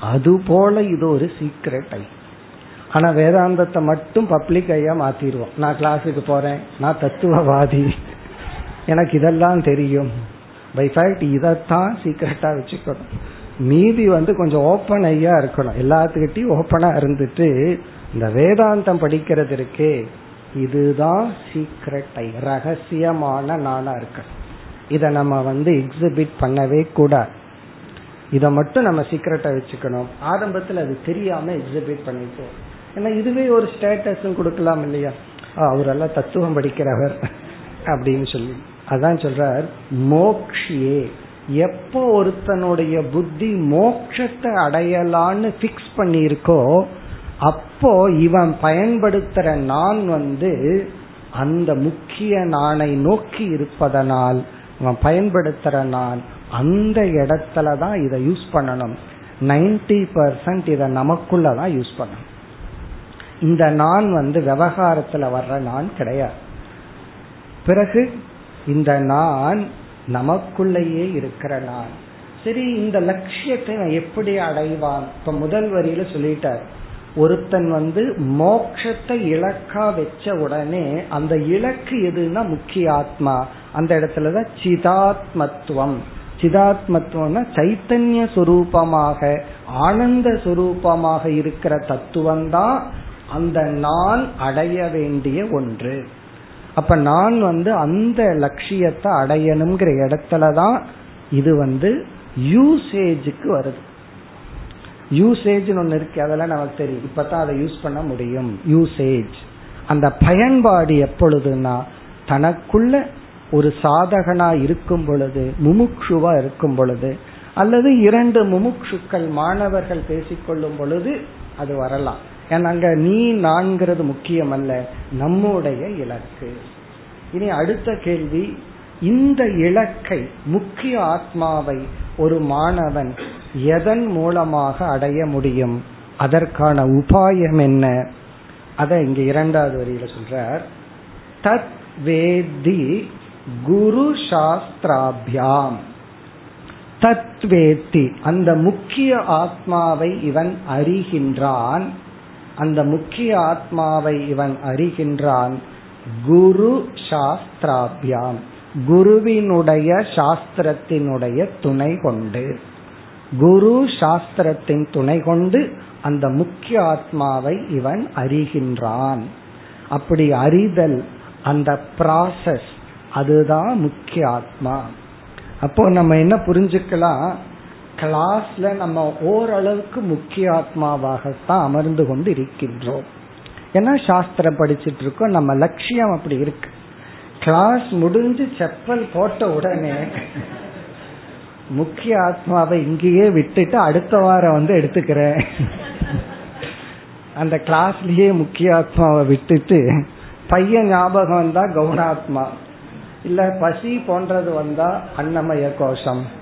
A: அது போல இது ஒரு சீக்ரெட் ஐ. ஆனா வேதாந்தத்தை மட்டும் பப்ளிக் ஐயா மாத்திடுவோம். நான் கிளாஸுக்கு போறேன். நான் தத்துவவாதி. எனக்கு இதெல்லாம் தெரியும். பை ஃபேக்ட் இதைத்தான் சீக்கிரட்டா வச்சுக்கணும். மீதி வந்து கொஞ்சம் ஓப்பன் ஐயா இருக்கணும். எல்லாத்துக்கிட்டையும் ஓப்பனா இருந்துட்டு இந்த வேதாந்தம் படிக்கிறது இருக்கே இதுதான் சீக்ரெட் ஐ ரகசியமான நானா இருக்க இத நம்ம வந்து எக்ஸிபிட் பண்ணவே கூடாது. இதை மட்டும் நம்ம சீக்கிரட்டா வச்சுக்கணும். ஆரம்பத்தில் அது தெரியாம எக்ஸிபிட் பண்ணிட்டோம் ஏன்னா இதுவே ஒரு ஸ்டேட்டஸும் கொடுக்கலாம் இல்லையா? அவரெல்லாம் தத்துவம் படிக்கிறவர் அப்படின்னு சொல்லி. அதான் சொல்றார் மோக்ஷியே. எப்போ ஒருத்தனுடைய புத்தி மோட்சத்தை அடையலான்னு பிக்ஸ் பண்ணியிருக்கோ அப்போ இவன் பயன்படுத்துற நான் வந்து அந்த முக்கிய நானை நோக்கி இருப்பதனால் இவன் பயன்படுத்துற நான் அந்த இடத்துல தான் இதை யூஸ் பண்ணணும். நைன்டி பர்சன்ட் இதை நமக்குள்ள தான் யூஸ் பண்ணணும். இந்த நான் வந்து விவகாரத்துல வர்ற நான் கிடையாது. பிறகு இந்த நான் நமக்குள்ளேயே இருக்கிற நான். சரி இந்த லட்சியத்தை நான் எப்படி அடைவான்? இப்ப முதல் வரியில சொல்லிட்டார். ஒருத்தன் வந்து மோக்ஷத்தை இலக்கா வச்ச உடனே அந்த இலக்கு எதுன்னா முக்கிய ஆத்மா அந்த இடத்துலதான் சிதாத்மத்துவம். சிதாத்மத்துவம்னா சைத்தன்ய சுரூபமாக ஆனந்த சுரூபமாக இருக்கிற தத்துவம் தான் அந்த நான் அடைய வேண்டிய ஒன்று. அப்ப நான் வந்து அந்த லட்சியத்தை அடையணுங்கிற இடத்துல தான் இது வந்து யூசேஜுக்கு வருது. யூசேஜ்னு ஒன்று இருக்கு அதெல்லாம் நமக்கு தெரியும். இப்பதான் அதை யூஸ் பண்ண முடியும். யூசேஜ் அந்த பயன்பாடு எப்பொழுதுனா தனக்குள்ள ஒரு சாதகனா இருக்கும் பொழுது முமுட்சுவா இருக்கும் பொழுது அல்லது இரண்டு முமுக்ஷுக்கள் மாணவர்கள் பேசிக்கொள்ளும் பொழுது அது வரலாம். அங்க நீ நான்கிறது முக்கியம் அல்ல நம்முடைய இலக்கு. இனி அடுத்த கேள்வி இந்த இலக்கை முக்கிய ஆத்மாவை ஒரு மாணவன் எதன் மூலமாக அடைய முடியும்? அதற்கான உபாயம் என்ன? அதை இங்க இரண்டாவது வரியில சொல்றார். தத் வேதி குரு சாஸ்திராபியாம். தத்வேத்தி அந்த முக்கிய ஆத்மாவை இவன் அறிகின்றான். அந்த முக்கிய ஆத்மாவை இவன் அறிகின்றான். குரு சாஸ்திராபியாம். குருவினுடைய சாஸ்திரத்தினுடைய துணை கொண்டு. குரு சாஸ்திரத்தின் துணை கொண்டு அந்த முக்கிய ஆத்மாவை இவன் அறிகின்றான். அப்படி அறிதல் அந்த ப்ராசஸ் அதுதான் முக்கிய ஆத்மா. அப்போ நம்ம என்ன புரிஞ்சுக்கலாம்? கிளாஸ்ல நம்ம ஓரளவுக்கு முக்கிய ஆத்மாவாகத்தான் அமர்ந்து கொண்டு இருக்கின்றோம் ஏன்னா சாஸ்திரம் படிச்சுட்டு இருக்கோம் நம்ம லட்சியம் அப்படி இருக்கு. கிளாஸ் முடிஞ்சு செப்பல் போட்ட உடனே முக்கிய ஆத்மாவை இங்கேயே விட்டுட்டு அடுத்த வாரம் வந்து எடுத்துக்கிறேன். அந்த கிளாஸ்லயே முக்கிய ஆத்மாவை விட்டுட்டு பையன் ஞாபகம் வந்தா கவுனாத்மா இல்ல பசி போன்றது வந்தா அன்னமய கோஷம்.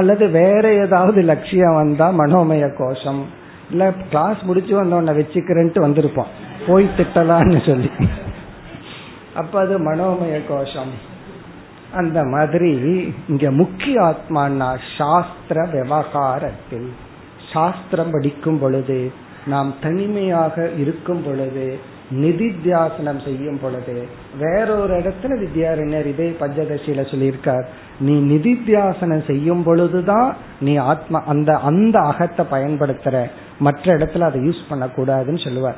A: அல்லது வேற ஏதாவது லட்சியம் வந்தா மனோமய கோஷம். இல்ல கிளாஸ் முடிச்சு வந்தோன்ன வச்சுக்கிறேன்ட்டு வந்திருப்போம். போய் திட்டலான்னு சொல்லி. அப்ப அது மனோமய கோஷம். அந்த மாதிரி இங்க முக்கிய ஆத்மானா சாஸ்திர விவகாரத்தில். சாஸ்திரம் படிக்கும் பொழுது நாம் தனிமையாக இருக்கும் பொழுது நிதித்தியாசனம் செய்யும் பொழுது வேறொரு இடத்துல வித்யாரண்யர் இதே பஞ்சதசியில சொல்லியிருக்கார். நீ நிதித்தியாசனம் செய்யும் பொழுதுதான் நீ ஆத்மா அந்த அந்த அகத்தை பயன்படுத்துற. மற்ற இடத்துல அதை யூஸ் பண்ணக்கூடாதுன்னு சொல்லுவார்.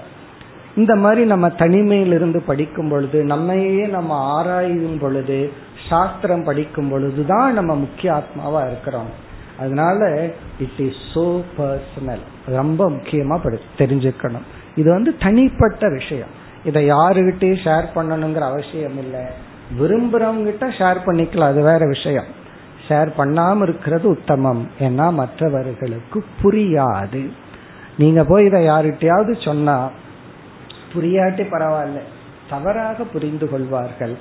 A: இந்த மாதிரி நம்ம தனிமையிலிருந்து படிக்கும் பொழுது நம்மையே நம்ம ஆராயும் பொழுது சாஸ்திரம் படிக்கும் பொழுதுதான் நம்ம முக்கிய ஆத்மாவா இருக்கிறோம். அதனால இட் இஸ் சோ பர்சனல் ரொம்ப முக்கியமா தெரிஞ்சுக்கணும். இது வந்து தனிப்பட்ட விஷயம். இதை யாருகிட்டயும் ஷேர் பண்ணணுங்கிற அவசியம் இல்லை. விரும்புறவங்கிட்ட ஷேர் பண்ணிக்கலாம் அது வேற விஷயம். ஷேர் பண்ணாம இருக்கிறது உத்தமம். ஏன்னா மற்றவர்களுக்கு புரியாது. நீங்க போய் இதை யாருகிட்டயாவது சொன்னா புரியாட்டி பரவாயில்ல. தவறாக புரிந்து கொள்வார்கள்.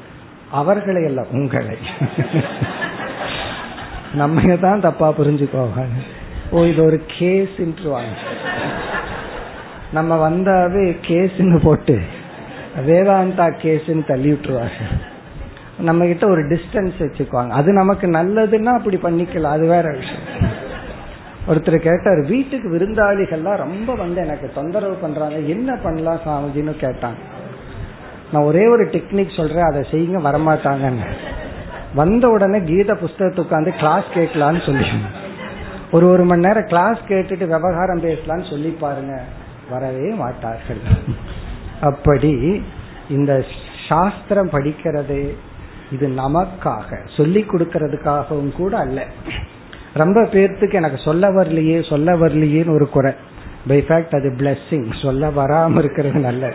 A: அவர்களை அல்ல உங்களை. நம்ம தான் தப்பா புரிஞ்சுக்கோவாங்க. ஓ இது ஒரு கேஸ்ன்றுவாங்க நம்ம வந்தாவே கேஸ்ன்னு போட்டு வேதாந்தா கேஸ்ன்னு தள்ளி விட்டுருவாங்க. நம்ம கிட்ட ஒரு டிஸ்டன்ஸ் வச்சுக்குவாங்க. அது நமக்கு நல்லதுன்னா அப்படி பண்ணிக்கலாம். அது வேற விஷயம். ஒருத்தர் கேட்டார் வீட்டுக்கு விருந்தாளிகள்லாம் ரொம்ப வந்து எனக்கு தொந்தரவு பண்றாங்க. என்ன பண்ணலாம் சாமிஜின்னு கேட்டாங்க. நான் ஒரே ஒரு டெக்னிக் சொல்றேன். அதை செய்யுங்க வரமாட்டாங்கன்னு. வந்த உடனே கீத புஸ்தகத்தை உட்காந்து கிளாஸ் கேட்கலான்னு சொல்லி. ஒரு ஒரு மணி நேரம் கிளாஸ் கேட்டுட்டு விவகாரம் பேசலான்னு சொல்லி பாருங்க. வரவே மாட்டார்கள். அப்படி இந்த சாஸ்திரம் படிக்கிறது இது நமக்காக சொல்லி கொடுக்கறதுக்காகவும் கூட அல்ல. ரொம்ப பேர்த்துக்கு எனக்கு சொல்ல வரலையே சொல்ல வரலையேன்னு ஒரு குறை. பை ஃபேக்ட் அது பிளஸ்ஸிங் சொல்ல வராம இருக்கிறது நல்ல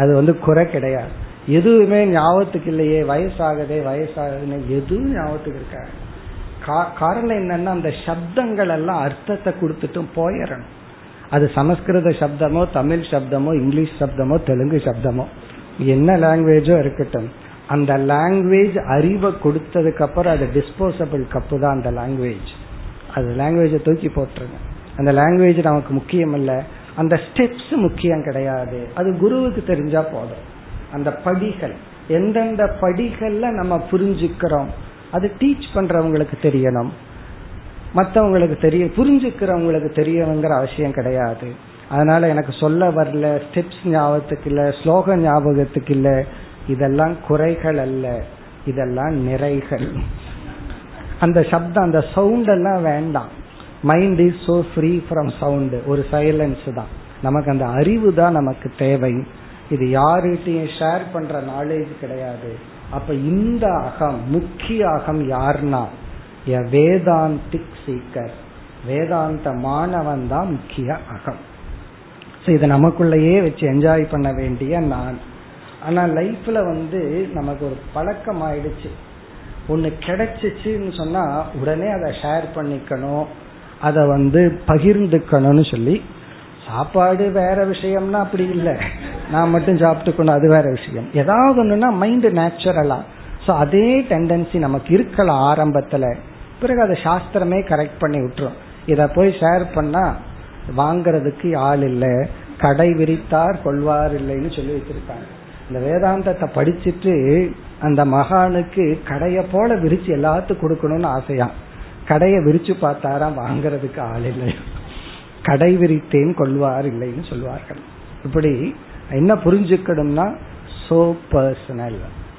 A: அது வந்து குறை கிடையாது. எதுவுமே ஞாபகத்துக்கு இல்லையே வயசாகதே வயசாகுதுன்னு எதுவும் ஞாபகத்துக்கு இருக்காது. காரணம் என்னன்னா அந்த சப்தங்கள் எல்லாம் அர்த்தத்தை கொடுத்துட்டும் போயிடணும். அது சமஸ்கிருத சப்தமோ தமிழ் சப்தமோ இங்கிலீஷ் சப்தமோ தெலுங்கு சப்தமோ. என்ன லாங்குவேஜோ இருக்கட்டும். அந்த லாங்குவேஜ் அறிவை கொடுத்ததுக்கு அப்புறம் அது டிஸ்போசபிள் கப்பு தான் அந்த லாங்குவேஜ் அது லாங்குவேஜை தூக்கி போட்டுருங்க. அந்த லாங்குவேஜ் நமக்கு முக்கியம் இல்லை அந்த ஸ்டெப்ஸ் முக்கியம் கிடையாது. அது குருவுக்கு தெரிஞ்சா போதும். அந்த படிகள். எந்தெந்த படிகள்ல நம்ம புரிஞ்சுக்கிறோம். அது டீச் பண்றவங்களுக்கு தெரியணும். மற்றவங்களுக்கு தெரிய புரிஞ்சுக்கிறவங்களுக்கு தெரியணுங்கிற அவசியம் கிடையாது. அதனால எனக்கு சொல்ல வரல ஸ்டெப்ஸ் ஞாபகத்துக்கு இல்ல ஸ்லோக ஞாபகத்துக்கு இல்ல. இதெல்லாம் குறைகள் அல்ல. இதெல்லாம் நிறைகள். அந்த சப்தம் அந்த சவுண்ட் எல்லாம் வேண்டாம். Mind is so free from sound ஒரு சைலன்ஸ் தான். நமக்கு அந்த அறிவு தான் நமக்கு தேவை. இது யார்கிட்டையும் ஷேர் பண்ற நாலேஜ் கிடையாது. அப்ப இந்த அகம் முக்கிய அகம் யார்னா வேதாந்திக் சீக்கர் வேதாந்த மாணவன் தான் முக்கிய அகம் இதை நமக்குள்ளேயே வச்சு என்ஜாய் பண்ண வேண்டிய நான். ஆனா லைஃப்ல வந்து நமக்கு ஒரு பழக்கம் ஆயிடுச்சு. ஒன்னு கிடைச்சிச்சுன்னு சொன்னா உடனே அதை ஷேர் பண்ணிக்கணும். அதை வந்து பகிர்ந்துக்கணும்னு சொல்லி சாப்பாடு வேற விஷயம்னா அப்படி இல்லை. நான் மட்டும் சாப்பிட்டுக்கணும் அது வேற விஷயம். ஏதாவது ஒண்ணுன்னா மைண்ட் நேச்சுரலா ஸோ அதே டெண்டன்சி நமக்கு இருக்கலாம் ஆரம்பத்துல. பிறகு அதை சாஸ்திரமே கரெக்ட் பண்ணி விட்டுரும். இதை போய் ஷேர் பண்ணா வாங்கறதுக்கு ஆள் இல்லை கடை விரித்தார் கொள்வார் இல்லைன்னு சொல்லி வச்சிருக்காங்க. இந்த வேதாந்தத்தை படிச்சுட்டு அந்த மகானுக்கு கடைய போல விரிச்சு எல்லாத்துக்கும் கொடுக்கணும்னு ஆசையா? கடையை விரிச்சு பார்த்தாராம் வாங்கறதுக்கு ஆள் இல்லை. கடை விரித்தேன் கொள்வார் இல்லைன்னு சொல்வார்கள். இப்படி என்ன புரிஞ்சுக்கணும்னா சோ பர்சனல்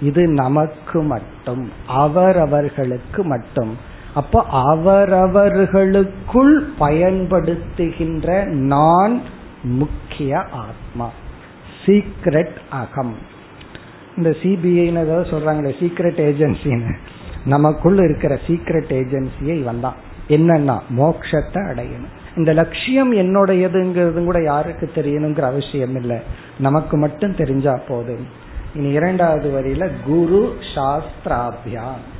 A: இது நமக்கு மட்டும் அவரவர்களுக்கு மட்டும். அப்ப அவரவர்களுக்குள் பயன்படுத்துகின்ற நான் முக்கிய ஆத்மா. சீக்ரெட் அகம். இந்த சிபிஐன்னு ஏதாவது சொல்றாங்களே சீக்ரெட் ஏஜென்சின்னு நமக்குள்ள இருக்கிற சீக்ரெட் ஏஜென்சியை இவன் தான். என்னன்னா மோக்ஷத்தை அடையணும். இந்த லட்சியம் என்னுடையதுங்கிறது கூட யாருக்கு தெரியணுங்கிற அவசியம் இல்லை. நமக்கு மட்டும் தெரிஞ்சா போதும். இனி இரண்டாவது வரியில குரு சாஸ்திராபியான்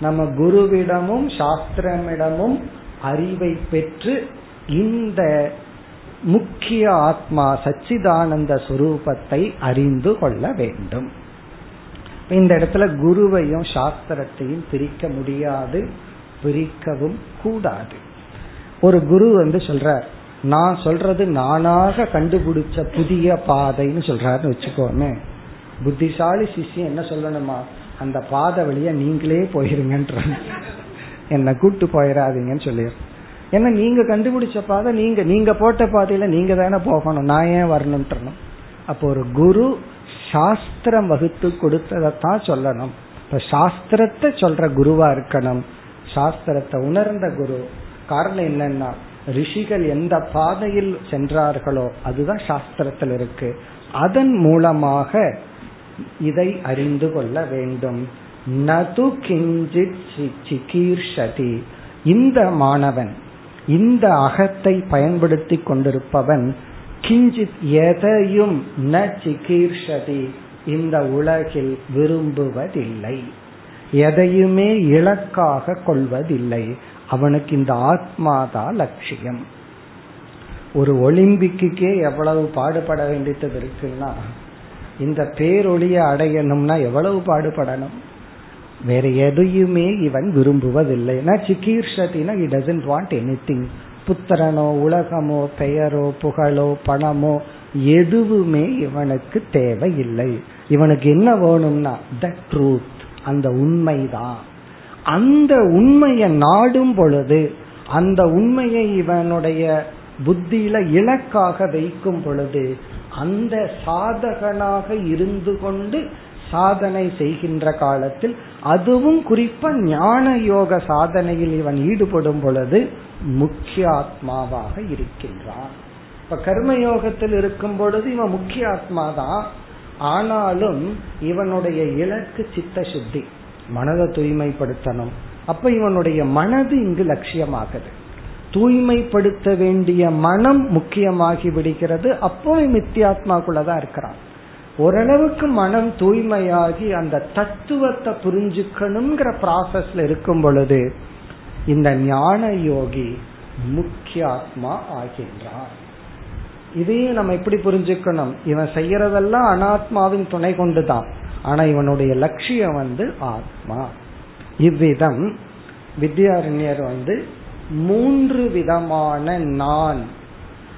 A: நம்ம குருவிடமும் சாஸ்திரமிடமும் அறிவை பெற்று இந்த முக்கிய ஆத்மா சச்சிதானந்த சுரூபத்தை அறிந்து கொள்ள வேண்டும். இந்த இடத்துல குருவையும் சாஸ்திரத்தையும் பிரிக்க முடியாது பிரிக்கவும் கூடாது. ஒரு குரு வந்து சொல்றார் நான் சொல்றது நானாக கண்டுபிடிச்ச புதிய பாதைன்னு சொல்றாருன்னு வச்சுக்கோமே. புத்திசாலி சிஷ்யம் என்ன சொல்லணுமா? அந்த பாதை வழியா நீங்களே போயிருங்கன்ற என்ன கூட்டு போயிடாதீங்கன்னு சொல்லிடு ஏன்னா நீங்க கண்டுபிடிச்ச பாதை நீங்க நீங்க போட்ட பாதையில நீங்க தானே போகணும். நான் ஏன் வரணும்ன்றணும் அப்போ ஒரு குரு சாஸ்திரம் வகுத்து கொடுத்ததைத்தான் சொல்லணும். இப்ப சாஸ்திரத்தை சொல்ற குருவா இருக்கணும். சாஸ்திரத்தை உணர்ந்த குரு. காரணம் என்னன்னா ரிஷிகள் எந்த பாதையில் சென்றார்களோ அதுதான் சாஸ்திரத்தில் இருக்கு. அதன் மூலமாக இதை அறிந்து கொள்ள வேண்டும். நது கிஞ்சித் சிகீர்ஷதி. இந்த மாணவன் இந்த அகத்தை பயன்படுத்தி கொண்டிருப்பவன் கிஞ்சித் எதையும் ந சிகீர்ஷதி. இந்த உலகில் விரும்புவதில்லை. எதையுமே இலக்காக கொள்வதில்லை. அவனுக்கு இந்த ஆத்மாதான் லட்சியம். ஒரு ஒலிம்பிக்கே எவ்வளவு பாடுபட வேண்டியது இருக்குன்னா இந்த பேரொழிய அடையணும்னா எவ்வளவு பாடுபடணும்? வேற எதையுமே இவன் விரும்புவதில்லை. சிகீர்ஷத்தினா he doesn't want anything புத்திரனோ உலகமோ பெயரோ புகழோ பணமோ எதுவுமே இவனுக்கு தேவையில்லை. இவனுக்கு என்ன வேணும்னா த ட்ரூத் அந்த உண்மைதான். அந்த உண்மையை நாடும் பொழுது அந்த உண்மையை இவனுடைய புத்தியில இலக்காக வைக்கும் பொழுது அந்த சாதகனாக இருந்து கொண்டு சாதனை செய்கின்ற காலத்தில் அதுவும் குறிப்பா ஞான யோக சாதனையில் இவன் ஈடுபடும் பொழுது முக்கிய ஆத்மாவாக இருக்கின்றான். இப்ப கர்மயோகத்தில் இருக்கும் பொழுது இவன் முக்கிய ஆத்மா தான் ஆனாலும் இவனுடைய இலக்கு சித்த சுத்தி மனதை தூய்மைப்படுத்தணும். அப்ப இவனுடைய மனது இங்கு லட்சியமாகுது. தூய்மைப்படுத்த வேண்டிய மனம் முக்கியமாகி விடுகிறது. அப்போ மித்தியாத்மாக்குள்ளதான் இருக்கிறான். ஓரளவுக்கு மனம் தூய்மையாகி அந்த தத்துவத்தை புரிஞ்சுக்கணுங்கிற ப்ராசஸ்ல இருக்கும் பொழுது இந்த ஞான யோகி முக்கியாத்மா ஆகின்றான். ஆகின்றார் இதையும் நம்ம எப்படி புரிஞ்சுக்கணும்? இவன் செய்யறதெல்லாம் அனாத்மாவின் துணை கொண்டுதான். ஆனா இவனுடைய லட்சியம் வந்து ஆத்மா. இவ்விதம் வித்யாரண்யர் வந்து மூன்று விதமான நான்.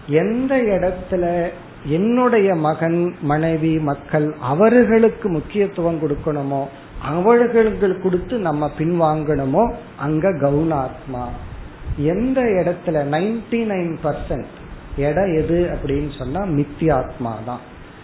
A: எந்த இடத்துல என்னுடைய மகன் மனைவி மக்கள் அவர்களுக்கு முக்கியத்துவம் கொடுக்கணுமோ அவர்களுக்கு கொடுத்து நம்ம பின்வாங்கணுமோ அங்க கவுனாத்மா. எந்த இடத்துல நைன்டி நைன் பர்சன்ட் இடம் எது அப்படின்னு சொன்னா மித்தியாத்மா தான்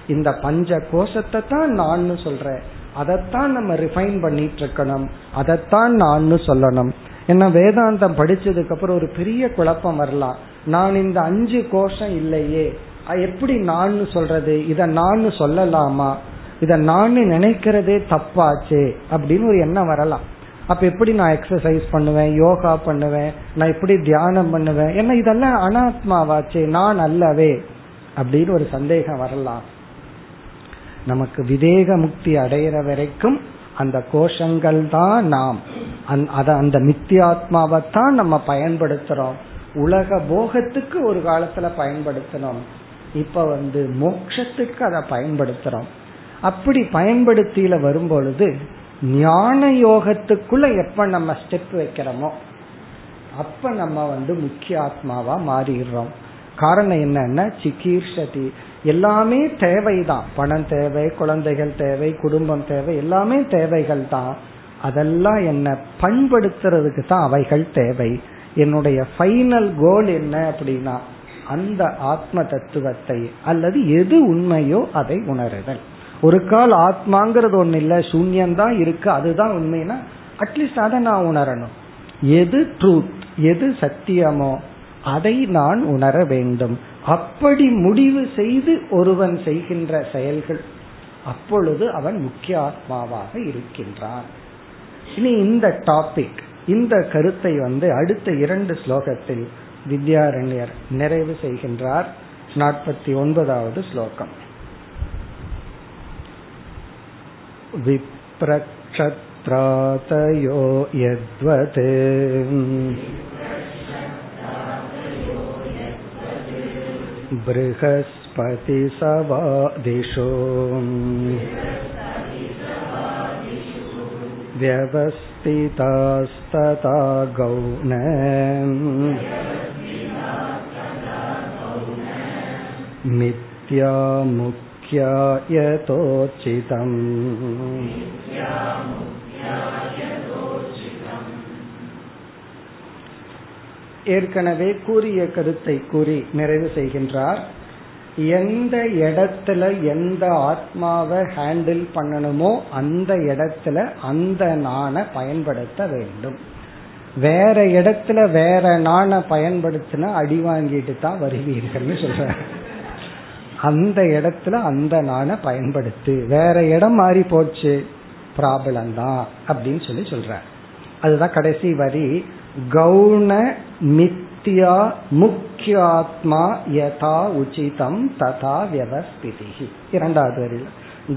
A: இந்த பஞ்ச கோஷத்தை தான் நான் சொல்றேன். அதைத்தான் நம்ம ரிஃபைன் பண்ணிட்டு இருக்கணும். அதைத்தான் நான் சொல்லணும். ஏன்னா வேதாந்தம் படிச்சதுக்கு அப்புறம் ஒரு பெரிய குழப்பம் வரலாம். நான் இந்த அஞ்சு கோஷம் இல்லையே. எப்படி நான் சொல்றது? இத நான் சொல்லலாமா? இத நான் நினைக்கிறதே தப்பாச்சே அப்படின்னு ஒரு எண்ணம் வரலாம். அப்ப எப்படி நான் எக்ஸசைஸ் பண்ணுவேன்? யோகா பண்ணுவேன்? நான் எப்படி தியானம் பண்ணுவேன்? ஏன்னா இதெல்லாம் அனாத்மாவாச்சே நான் அல்லவே அப்படின்னு ஒரு சந்தேகம் வரலாம். நமக்கு விதேக முக்தி அடையிற வரைக்கும் அந்த கோஷங்கள் தான் நாம். அத அந்த மித்தியாத்மாவை தான் நம்ம பயன்படுத்துறோம். உலக போகத்துக்கு ஒரு காலத்துல பயன்படுத்தணும் இப்ப வந்து மோக்ஷத்துக்கு அதை பயன்படுத்துறோம். அப்படி பயன்படுத்தியில வரும்பொழுது ஞான யோகத்துக்குள்ள எப்ப நம்ம ஸ்டெப் வைக்கிறோமோ அப்ப நம்ம வந்து முக்கிய ஆத்மாவா மாறிடுறோம். காரணம் என்னன்னா சிகீர்ஷதி. எல்லாமே தேவைதான். பணம் தேவை குழந்தைகள் தேவை குடும்பம் தேவை எல்லாமே தேவைகள் தான் அதெல்லாம் என்ன பண்படுத்துறதுக்கு தான் அவைகள் தேவை. என்னுடைய ஃபைனல் கோல் என்ன அப்படின்னா அந்த ஆத்ம தத்துவத்தை அல்லது எது உண்மையோ அதை உணருதல். ஒரு கால் ஆத்மாங்கிறது ஒண்ணு இல்ல சூன்யம்தான் இருக்கு அதுதான் உண்மைன்னா அட்லீஸ்ட் அதை நான் உணரணும். எது ட்ரூத் எது சத்தியமோ அதை நான் உணர வேண்டும். அப்படி முடிவு செய்து ஒருவன் செய்கின்ற செயல்கள் அப்பொழுது அவன் முக்கிய ஆத்மாவாக இருக்கின்றான். இனி இந்த டாபிக் இந்த கருத்தை வந்து அடுத்த இரண்டு ஸ்லோகத்தில் வித்யாரண்யர் நிறைவு செய்கின்றார் நாற்பத்தி ஒன்பதாவது ஸ்லோகம் विप्रक्षत्रातयो यद्वत् बृहस्पतिसवादिषु व्यवस्थितास्तथा गौण मिथ्या मुख्या यतोचितम् ஏற்கனவே கூறிய கருத்தை கூறி நிறைவு செய்கின்றார் எந்த இடத்துல எந்த ஆத்மாவை ஹேண்டில் பண்ணணுமோ அந்த இடத்துல அந்த நாண பயன்படுத்த வேண்டும். வேற இடத்துல வேற நாண பயன்படுத்தினா அடி வாங்கிட்டு தான் வருவீர்கள்னு சொல்ற அந்த இடத்துல அந்த நாண பயன்படுத்து. வேற இடம் மாறி போச்சு ப்ராப்ளம் தான் அப்படின்னு சொல்லி சொல்ற அதுதான் கடைசி வரி. கவுன மித்யா முக்கியாத்மா யதா உச்சிதம் ததா வியவஸ்திதி இரண்டாவது வரையில்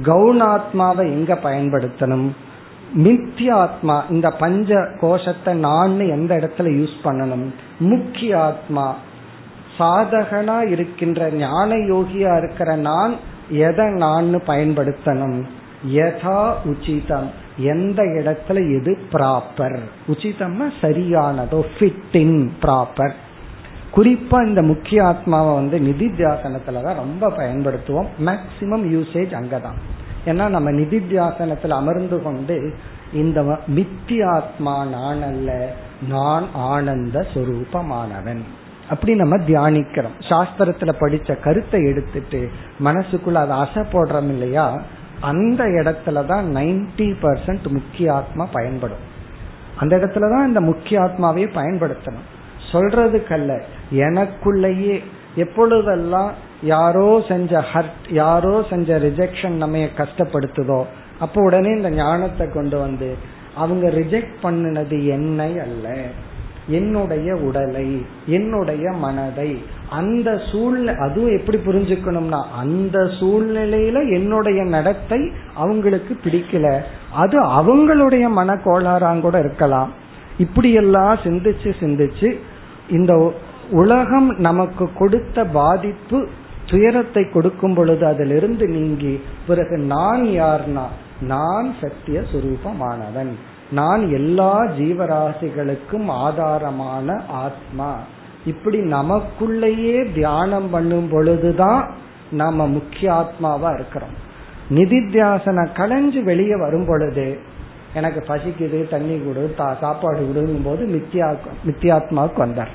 A: கவுனாத்மாவை எங்க பயன்படுத்தணும்? மித்தியாத்மா இந்த பஞ்ச கோஷத்தை நான் எந்த இடத்துல யூஸ் பண்ணணும்? முக்கிய ஆத்மா சாதகனா இருக்கின்ற ஞான யோகியா இருக்கிற நான் எதை நான் பயன்படுத்தணும்? யதா உச்சிதம். எந்த இடத்துல எது ப்ராப்பர் உச்சிதம்னா சரியானதோ ஃபிட் இன் ப்ராப்பர் குறிப்பா இந்த முக்கிய ஆத்மாவை வந்து நிதித்தியாசனத்துல தான் ரொம்ப பயன்படுத்துவோம். மேக்சிமம் யூசேஜ் அங்கதான். ஏன்னா நம்ம நிதித்தியாசனத்துல அமர்ந்து கொண்டு இந்த மித்தியாத்மா நான் அல்ல நான் ஆனந்த சொரூபமானவன். அப்படி நம்ம தியானிக்கிறோம். சாஸ்திரத்துல படிச்ச கருத்தை எடுத்துட்டு மனசுக்குள்ள அதை அசை போடுறோம் இல்லையா? அந்த இடத்துல தான் நைன்டி பர்சன்ட் முக்கிய ஆத்மா பயன்படும். அந்த இடத்துல தான் இந்த முக்கிய ஆத்மாவையே பயன்படுத்தணும். சொல்றதுக்கல்ல எனக்குள்ளேயே எப்பொழுதெல்லாம் யாரோ செஞ்ச ஹர்ட் யாரோ செஞ்ச ரிஜெக்ஷன் நம்ம கஷ்டப்படுத்துதோ அப்போ உடனே இந்த ஞானத்தை கொண்டு வந்து அவங்க ரிஜெக்ட் பண்ணினது என்னை அல்ல. என்னுடைய உடலை என்னுடைய மனதை அந்த சூழ்நிலை அதுவும் எப்படி புரிஞ்சுக்கணும்னா அந்த சூழ்நிலையில என்னுடைய நடத்தை அவங்களுக்கு பிடிக்கல. அது அவங்களுடைய மன கோளாறாங்கூட இருக்கலாம். இப்படியெல்லாம் சிந்திச்சு சிந்திச்சு இந்த உலகம் நமக்கு கொடுத்த பாதிப்பு துயரத்தை கொடுக்கும் பொழுது அதிலிருந்து நீங்கி பிறகு நான் யார்னா நான் சத்திய சுரூபமானவன். நான் எல்லா ஜீவராசிகளுக்கும் ஆதாரமான ஆத்மா. இப்படி நமக்குள்ளேயே தியானம் பண்ணும் பொழுதுதான் நாம முக்கிய ஆத்மாவா இருக்கிறோம். நிதித்தியாசன களைஞ்சு வெளியே வரும் பொழுது எனக்கு பசிக்குது தண்ணி கொடு சாப்பாடு கொடுங்கும் போது மித்தியா மித்தியாத்மாவுக்கு வந்தார்.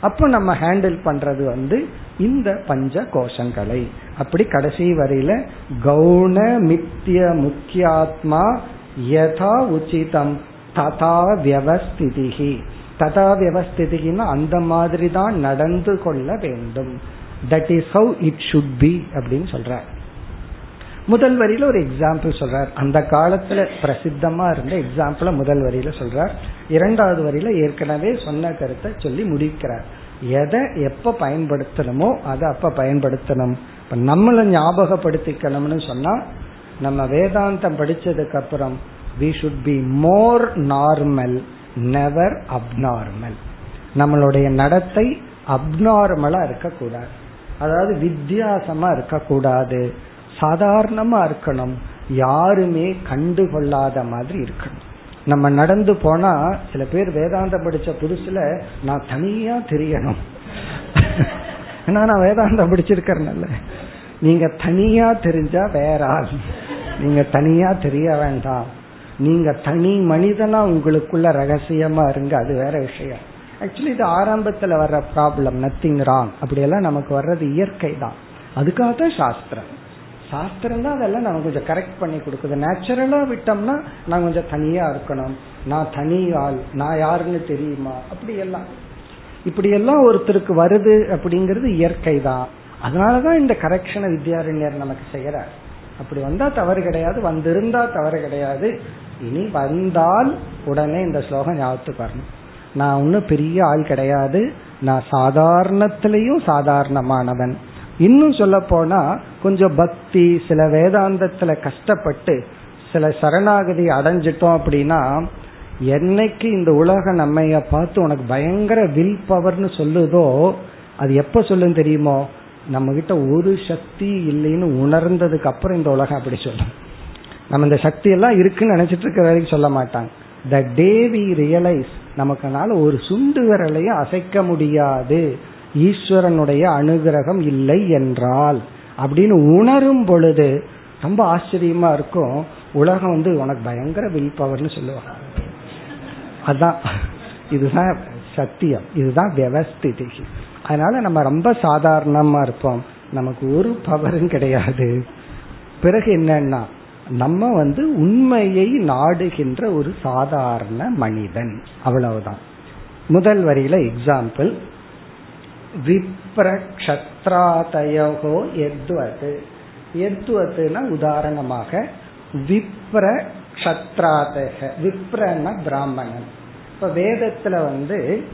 A: அப்போ நம்ம ஹேண்டில் பண்றது வந்து இந்த பஞ்ச கோஷங்களை அப்படி கடைசி வரையில கவுன மித்திய முக்கியாத்மா யதா உச்சிதம் ததா வியவஸ்திதிகி ததா வியவஸ்திதிகின்னா அந்த மாதிரி தான் நடந்து கொள்ள வேண்டும். That is how it should be அப்படின்னு சொல்றார். முதல் வரியில ஒரு எக்ஸாம்பிள் சொல்றார். அந்த காலத்துல பிரசித்தமா இருந்த எக்ஸாம்பிள முதல் வரியில சொல்றார். இரண்டாவது வரியில ஏற்கனவே சொன்ன கருத்தை சொல்லி முடிக்கிறார். எதை எப்ப பயன்படுத்தணுமோ அதை அப்ப பயன்படுத்தணும். இப்ப நம்மளை ஞாபகப்படுத்திக்கணும்னு சொன்னா நம்ம வேதாந்தம் படிச்சதுக்கு அப்புறம் we should be more normal never abnormal நம்மளுடைய நடத்தை அப்நார்மலா இருக்கக்கூடாது. அதாவது வித்தியாசமா இருக்கக்கூடாது. சாதாரணமா இருக்கணும். யாருமே கண்டுகொள்ளாத மாதிரி இருக்கணும். நம்ம நடந்து போனா சில பேர் வேதாந்தம் படிச்ச புதுசுல நான் தனியா தெரியணும். ஏன்னா நான் வேதாந்தம் படிச்சிருக்கிறேன்ல. நீங்க தனியா தெரிஞ்சா வேற ஆள். நீங்க தனியா தெரிய வேண்டாம். நீங்க தனி மனிதனா உங்களுக்குள்ள ரகசியமா இருங்க அது வேற விஷயம். ஆக்சுவலி இது ஆரம்பத்துல வர்ற ப்ராப்ளம் நத்திங் ராங் அப்படியெல்லாம் நமக்கு வர்றது இயற்கை தான் அதுக்காக தான் சாஸ்திரம். சாஸ்திரம் தான் அதெல்லாம் நம்ம கொஞ்சம் கரெக்ட் பண்ணி கொடுக்குது. நேச்சுரலா விட்டோம்னா நான் கொஞ்சம் தனியா இருக்கணும். நான் தனி ஆள் நான் யாருன்னு தெரியுமா? அப்படி எல்லாம் இப்படி எல்லாம் ஒருத்தருக்கு வருது அப்படிங்கிறது இயற்கை தான் அதனாலதான் இந்த கரெக்ஷனை வித்யாரண்யர் நமக்கு செய்யறார். அப்படி வந்தா தவறு கிடையாது வந்திருந்தா தவறு கிடையாது. இனி வந்தால் உடனே இந்த ஸ்லோகம் ஞாபகத்துக்கு வரணும். நான் ஒன்றும் பெரிய ஆள் கிடையாது. நான் சாதாரணத்திலையும் சாதாரணமானவன். இன்னும் சொல்ல போனா கொஞ்சம் பக்தி சில வேதாந்தத்துல கஷ்டப்பட்டு சில சரணாகதி அடைஞ்சிட்டோம் அப்படின்னா என்னைக்கு இந்த உலக நம்மைய பார்த்து உனக்கு பயங்கர வில் பவர்னு சொல்லுதோ அது எப்ப சொல்லும் தெரியுமோ? நம்ம கிட்ட ஒரு சக்தி இல்லைன்னு உணர்ந்ததுக்கு அப்புறம் இந்த உலகம் அப்படி சொல்லும். நம்ம இந்த சக்தி எல்லாம் இருக்குன்னு நினைச்சிட்டு இருக்க வரைக்கும் சொல்ல மாட்டாங்க. த டே வி ரியலைஸ் நமக்குனால ஒரு சுண்டு விரலையும் அசைக்க முடியாது. ஈஸ்வரனுடைய அனுகிரகம் இல்லை என்றால் அப்படின்னு உணரும் பொழுது ரொம்ப ஆச்சரியமா இருக்கும். உலகம் வந்து உனக்கு பயங்கர வில் பவர்னு சொல்லுவாங்க. அதான். இதுதான் சத்தியம். இதுதான் வியவஸ்திதி. அதனால நம்ம ரொம்ப சாதாரணமா இருப்போம். நமக்கு ஒரு பவரும் கிடையாது. பிறகு என்னன்னா நம்ம வந்து உண்மையை நாடுகின்ற ஒரு சாதாரண மனிதன். அவ்வளவுதான். முதல் வரியில எக்ஸாம்பிள் விப்ரக்ஷத்ராதயோ எத்வது எத்வதுனா உதாரணமாக விப்ரக்ஷத்ராதக. விப்ரன பிராமணன். இப்ப வேதத்துல வந்து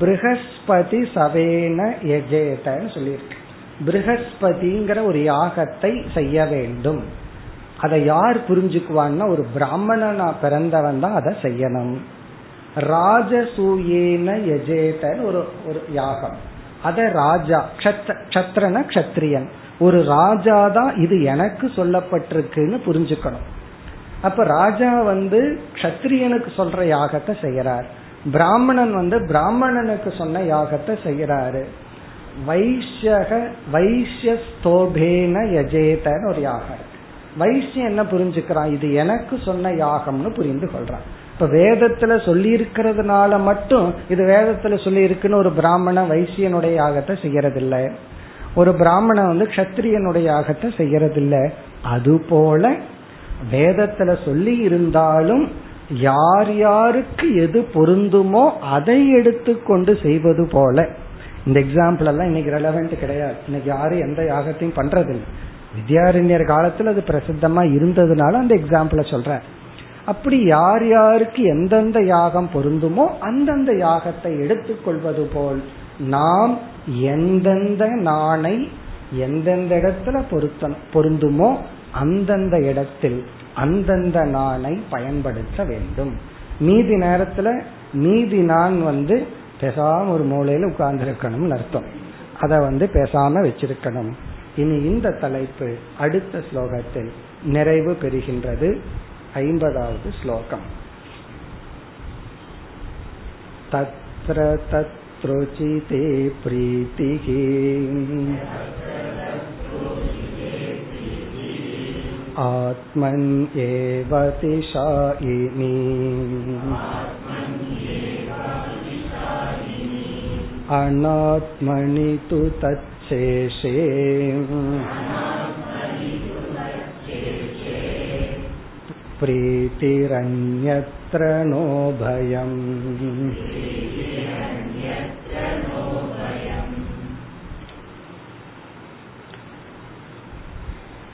A: பிருகஸ்பதி சவேன எஜேதன்னு சொல்லியிருக்கு. பிருகஸ்பதிங்கிற ஒரு யாகத்தை செய்ய வேண்டும். அதை யார் புரிஞ்சுக்குவான்னா ஒரு பிராமணனா பிறந்தவன் தான் அதை செய்யணும். ராஜசூயேன எஜேதன் ஒரு ஒரு யாகம். அத ராஜா கஷத்ரன கஷத்ரியன். ஒரு ராஜா தான் இது எனக்கு சொல்லப்பட்டிருக்குன்னு புரிஞ்சுக்கணும். அப்ப ராஜா வந்து கஷத்ரியனுக்கு சொல்ற யாகத்தை செய்யறார். பிராமணன் வந்து பிராமணனுக்கு சொன்ன யாகத்தை செய்யறாரு. வைஷ்யக வைஷ்யஸ்தோபேன யஜேதன் ஒரு யாகம். வைஷ்யம் என்ன புரிஞ்சுக்கிறான்? இது எனக்கு சொன்ன யாகம்னு புரிந்து கொள்றான். இப்ப வேதத்துல சொல்லி இருக்கிறதுனால மட்டும் இது வேதத்துல சொல்லி இருக்குன்னு ஒரு பிராமண வைசியனுடைய யாகத்தை செய்யறதில்லை. ஒரு பிராமணன் வந்து கத்திரியனுடைய யாகத்தை செய்யறதில்லை. அது போல வேதத்துல சொல்லி இருந்தாலும் யார் யாருக்கு எது பொருந்துமோ அதை எடுத்துக்கொண்டு செய்வது போல. இந்த எக்ஸாம்பிள் எல்லாம் இன்னைக்கு ரெலவெண்ட் கிடையாது. இன்னைக்கு யாரும் எந்த யாகத்தையும் பண்றதில்லை. வித்யாரண்யர் காலத்துல அது பிரசித்தமா இருந்ததுனால அந்த எக்ஸாம்பிள சொல்றேன். அப்படி யார் யாருக்கு எந்தெந்த யாகம் பொருந்துமோ அந்தந்த யாகத்தை எடுத்துக்கொள்வது போல் நாம் எந்தெந்த நாணை எந்தெந்த இடத்துல பொருத்த பொருந்துமோ அந்தந்த இடத்தில் அந்தந்த நாணை பயன்படுத்த வேண்டும். மீதி நேரத்துல மீதி நான் வந்து பேசாம ஒரு மூலையில உட்கார்ந்து இருக்கணும்னு அர்த்தம். அதை வந்து பேசாம வச்சிருக்கணும். இனி இந்த தலைப்பு அடுத்த ஸ்லோகத்தில் நிறைவு பெறுகின்றது ஐம்பதாவது ஸ்லோகம் तत्र तत्रुचिते प्रीतिः आत्मन्येव तिशायिनी अनात्मनि तु तच्छेषे प्रीतिरन्यत्र नो भयम्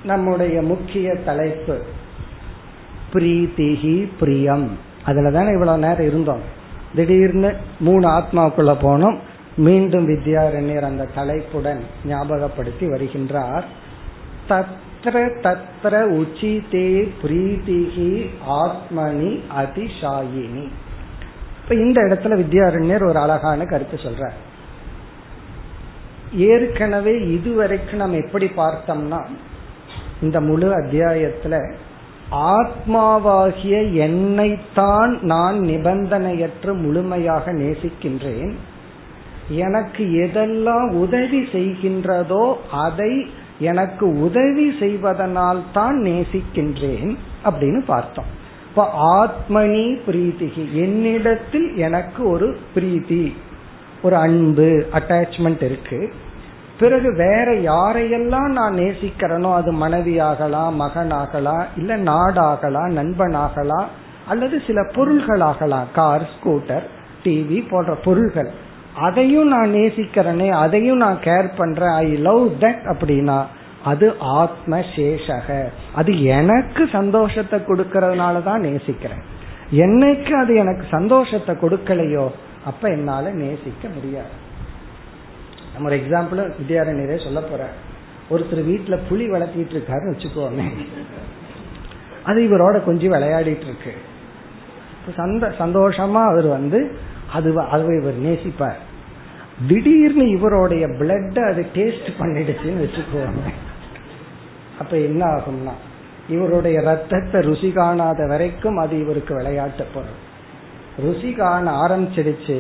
A: நம்முடைய முக்கிய தலைப்பு பிரீத்திகி பிரியம் அதுல தானே இவ்வளவு நேரம் இருந்தோம் திடீர்னு மூணு ஆத்மாவுக்குள்ள போனோம் மீண்டும் வித்யாரண்யர் அந்த தலைப்புடன் ஞாபகப்படுத்தி வருகின்றார். தத்ர தத்ர உச்சிதே பிரீதிகி ஆத்மனி அதிசாயினி இப்ப இந்த இடத்துல வித்யாரண்யர் ஒரு அழகான கருத்து சொல்ற ஏற்கனவே இதுவரைக்கும் நம்ம எப்படி பார்த்தோம்னா இந்த முழு அத்தியாயத்துல ஆத்மாவாகிய என்னைத்தான் நான் நிபந்தனையற்று முழுமையாக நேசிக்கின்றேன். எனக்கு எதெல்லாம் உதவி செய்கின்றதோ அதை எனக்கு உதவி செய்வதனால் தான் நேசிக்கின்றேன் அப்படின்னு பார்த்தோம். இப்ப ஆத்மனி பிரீத்திகி என்னிடத்தில் எனக்கு ஒரு பிரீத்தி ஒரு அன்பு அட்டாச்மெண்ட் இருக்கு. பிறகு வேற யாரையெல்லாம் நான் நேசிக்கிறேனோ அது மனைவியாகலாம் மகனாகலாம் இல்ல நாடாகலாம் நண்பனாகலாம் அல்லது சில பொருள்களாகலாம் கார் ஸ்கூட்டர் டிவி போன்ற பொருள்கள் அதையும் நான் நேசிக்கிறேனே அதையும் நான் கேர் பண்றேன் ஐ லவ் தட் அப்படின்னா அது ஆத்ம சேஷக அது எனக்கு சந்தோஷத்தை கொடுக்கறதுனால தான் நேசிக்கிறேன். என்னைக்கு அது எனக்கு சந்தோஷத்தை கொடுக்கலையோ அப்ப என்னால நேசிக்க முடியாது. நம்ம ஒரு எக்ஸாம்பிள் வித்யாரண்யரே சொல்ல போற ஒருத்தர் வீட்டுல புலி வளர்த்திட்டு இருக்காருன்னு வச்சுக்கோமே. அது இவரோட கொஞ்சம் விளையாடிட்டு இருக்கு. சந்த சந்தோஷமா அவர் வந்து அது அதுவை இவர் நேசிப்பார். திடீர்னு இவருடைய பிளட் அது டேஸ்ட் பண்ணிடுச்சுன்னு வச்சுக்கோங்க. அப்ப என்ன ஆகும்னா இவருடைய ரத்தத்தை ருசி காணாத வரைக்கும் அது இவருக்கு விளையாட்டு பொருள். ருசி காண ஆரம்பிச்சிடுச்சு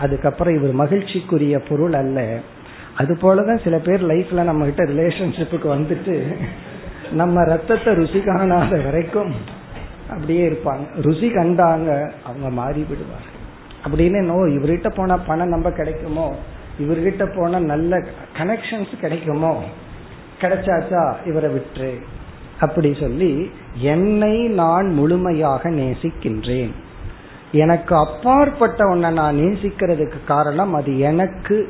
A: அதுக்கப்புறம் இவர் மகிழ்ச்சிக்குரிய பொருள் அல்ல. அது போலதான் சில பேர் லைஃப்ல நம்ம கிட்ட ரிலேஷன்ஷிப்புக்கு வந்துட்டு நம்ம ரத்தத்தை ருசி காணாத வரைக்கும் அப்படியே இருப்பாங்க. ருசி கண்டாங்க அவங்க மாறி விடுவாங்க அப்படின்னு நோ இவர்கிட்ட போனா பணம் நம்ம கிடைக்குமோ? இவர்கிட்ட போனா நல்ல கனெக்ஷன்ஸ் கிடைக்குமோ? கிடைச்சாச்சா? இவரை விட்டுரு அப்படி சொல்லி என்னை நான் முழுமையாக நேசிக்கின்றேன். எனக்கு அப்பாற்பட்ட ஒன்ன நான் நேசிக்கிறதுக்கு காரணம் அது எனக்கு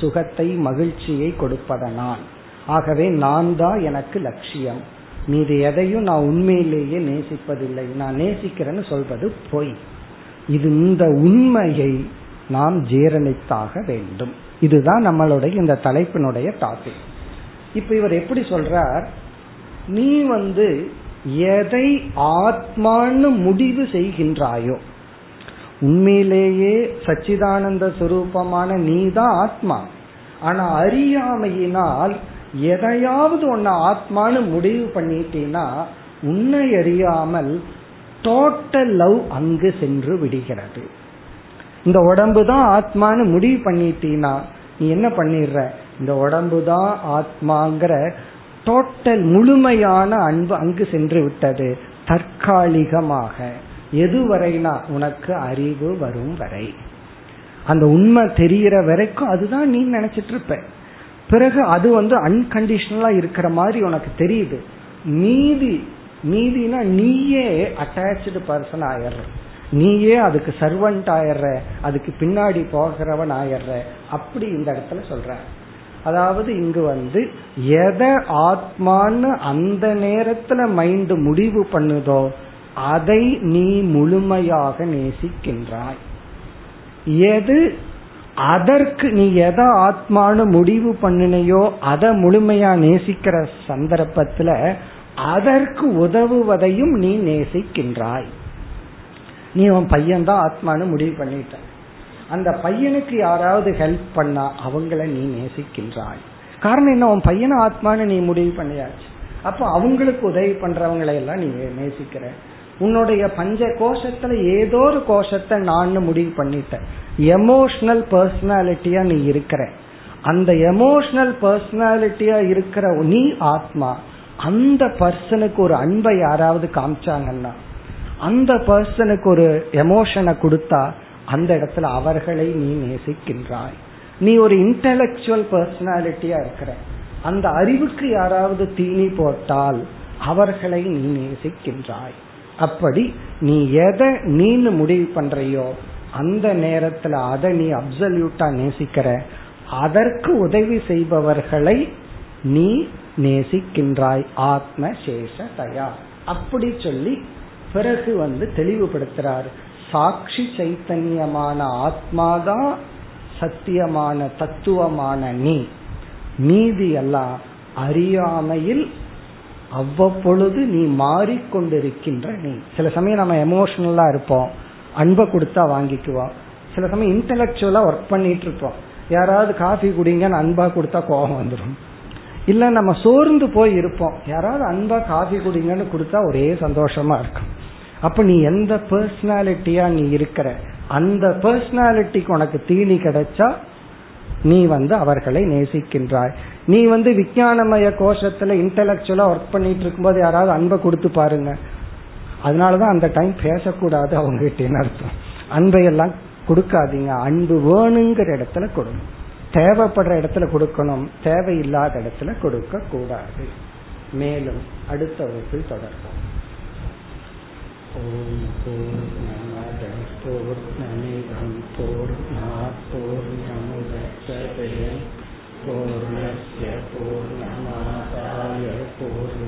A: சுகத்தை மகிழ்ச்சியை கொடுப்பதனால். ஆகவே நான் தான் எனக்கு லட்சியம். மீது எதையும் நான் உண்மையிலேயே நேசிப்பதில்லை. நான் நேசிக்கிறேன்னு சொல்வது பொய். இது இந்த உண்மையை நாம் ஜீரணித்தாக வேண்டும். இதுதான் நம்மளுடைய இந்த தலைப்பினுடைய டாபிக் இப்ப இவர் எப்படி சொல்றார்? நீ வந்து எதை ஆத்மான்னு முடிவு செய்கின்றாயோ உண்மையிலேயே சச்சிதானந்த சுரூபமான நீ தான் ஆத்மா. ஆனா அறியாமையினால் எதையாவது ஒன்ன ஆத்மான்னு முடிவு பண்ணிட்டீனா உன்னை அறியாமல் டோட்டல் லவ் அங்கு சென்று விடுகிறது. இந்த உடம்பு தான் ஆத்மான்னு முடிவு பண்ணிட்டீனா நீ என்ன பண்ணிடுற? இந்த உடம்பு தான் ஆத்மாங்கிற டோட்டல் முழுமையான அன்பு அங்கு சென்று விட்டது. தற்காலிகமாக. எதுவரைனா உனக்கு அறிவு வரும் வரை. அந்த உண்மை தெரிகிற வரைக்கும் அதுதான் நீ நினைச்சிட்டு இருப்ப. பிறகு அது வந்து அன்கண்டிஷனலா இருக்கிற மாதிரி உனக்கு தெரியுது. மீதி நீதினா நீயே அட்டாச்சு பர்சன் ஆயிடுற. நீயே அதுக்கு சர்வன்ட் ஆயிடுற. அதுக்கு பின்னாடி போகிறவன் ஆயிடுற. அப்படி இந்த இடத்துல சொல்ற. அதாவது இங்கு வந்து எதை ஆத்மான்னு அந்த நேரத்துல மைண்ட் முடிவு பண்ணுதோ அதை நீ முழுமையாக நேசிக்கின்றாய். எது அதற்கு நீ எதை ஆத்மானு முடிவு பண்ணினையோ அதை முழுமையா நேசிக்கிற சந்தர்ப்பத்துல அதற்கு உதவுவதையும் நீ நேசிக்கின்றாய். நீ உன் பையன் தான் ஆத்மானு முடிவு பண்ணிட்ட. அந்த பையனுக்கு யாராவது ஹெல்ப் பண்ணா அவங்கள நீ நேசிக்கின்றாய். காரணம் என்ன? உன் பையனை ஆத்மான்னு நீ முடிவு பண்ணியாச்சு. அப்போ அவங்களுக்கு உதவி பண்றவங்களை எல்லாம் நீ நேசிக்கிற. உன்னுடைய பஞ்ச கோஷத்துல ஏதோ ஒரு கோஷத்தை நான் முடிவு பண்ணிட்ட. எமோஷனல் பர்சனாலிட்டியா நீ இருக்கிற. அந்த எமோஷனல் பர்சனாலிட்டியா இருக்கிற நீ ஆத்மா. அந்த பர்சனுக்கு ஒரு அன்பை யாராவது காமிச்சாங்கன்னா அந்த பர்சனுக்கு ஒரு எமோஷனை கொடுத்தா அந்த இடத்துல அவர்களை நீ நேசிக்கின்றாய். நீ ஒரு இன்டலெக்சுவல் பர்சனாலிட்டியா இருக்கிற. அந்த அறிவுக்கு யாராவது தீனி போட்டால் அவர்களை நீ நேசிக்கின்றாய். அப்படி நீ எதை நீன்னு முடிவு பண்றையோ அந்த நேரத்துல அதை நீ அப்சல்யூட்டா நேசிக்கிற. அதற்கு உதவி செய்பவர்களை நீ நேசிக்கின்றாய் ஆத்ம சேஷ தயா அப்படி சொல்லி பிறகு வந்து தெளிவுபடுத்துறார். சாட்சி சைத்தன்யமான ஆத்மாதான் சத்தியமான தத்துவமான நீ. மீதி எல்லாம் அறியாமையில் அவ்வப்பொழுது நீ மாறிக்கொண்டிருக்கின்ற நீ. சில சமயம் நம்ம எமோஷனலா இருப்போம். அன்பை கொடுத்தா வாங்கிக்குவோம். சில சமயம் இன்டலெக்சுவலா ஒர்க் பண்ணிட்டு இருப்போம். யாராவது காஃபி குடிங்கன்னு அன்பா கொடுத்தா கோபம் வந்துடும் இல்ல நம்ம சோர்ந்து போய் இருப்போம். யாராவது அன்பா காஃபி குடிங்கன்னு கொடுத்தா ஒரே சந்தோஷமா இருக்கும். அப்ப நீ எந்த பர்சனாலிட்டியா நீ இருக்கிற அந்த பர்சனாலிட்டிக்கு உனக்கு தீனி கிடைச்சா நீ வந்து அவர்களை நேசிக்கின்றாய். நீ வந்து விஞ்ஞானமய கோஷத்துல இன்டலெக்சுவலா ஒர்க் பண்ணிட்டு இருக்கும்போது யாராவது அன்பை கொடுத்து பாருங்க. அதனாலதான் அந்த டைம் பேசக்கூடாது அவங்க கிட்டேன்னு அர்த்தம். அன்பை எல்லாம் கொடுக்காதீங்க. அன்பு வேணுங்கிற இடத்துல கொடுங்க. தேவைப்படுற இடத்துல கொடுக்கணும் தேவையில்லாத இடத்துல கொடுக்க கூடாது மேலும் அடுத்த வகுப்பில் தொடர்போம் ஓம் பூர்ணமத பூர்ணமிதம் பூர்ணா பூர்ணமுதச்சதே பூர்ணஸ்ய பூர்ணமாதாய பூர்ணமேவாவசிஷ்யதே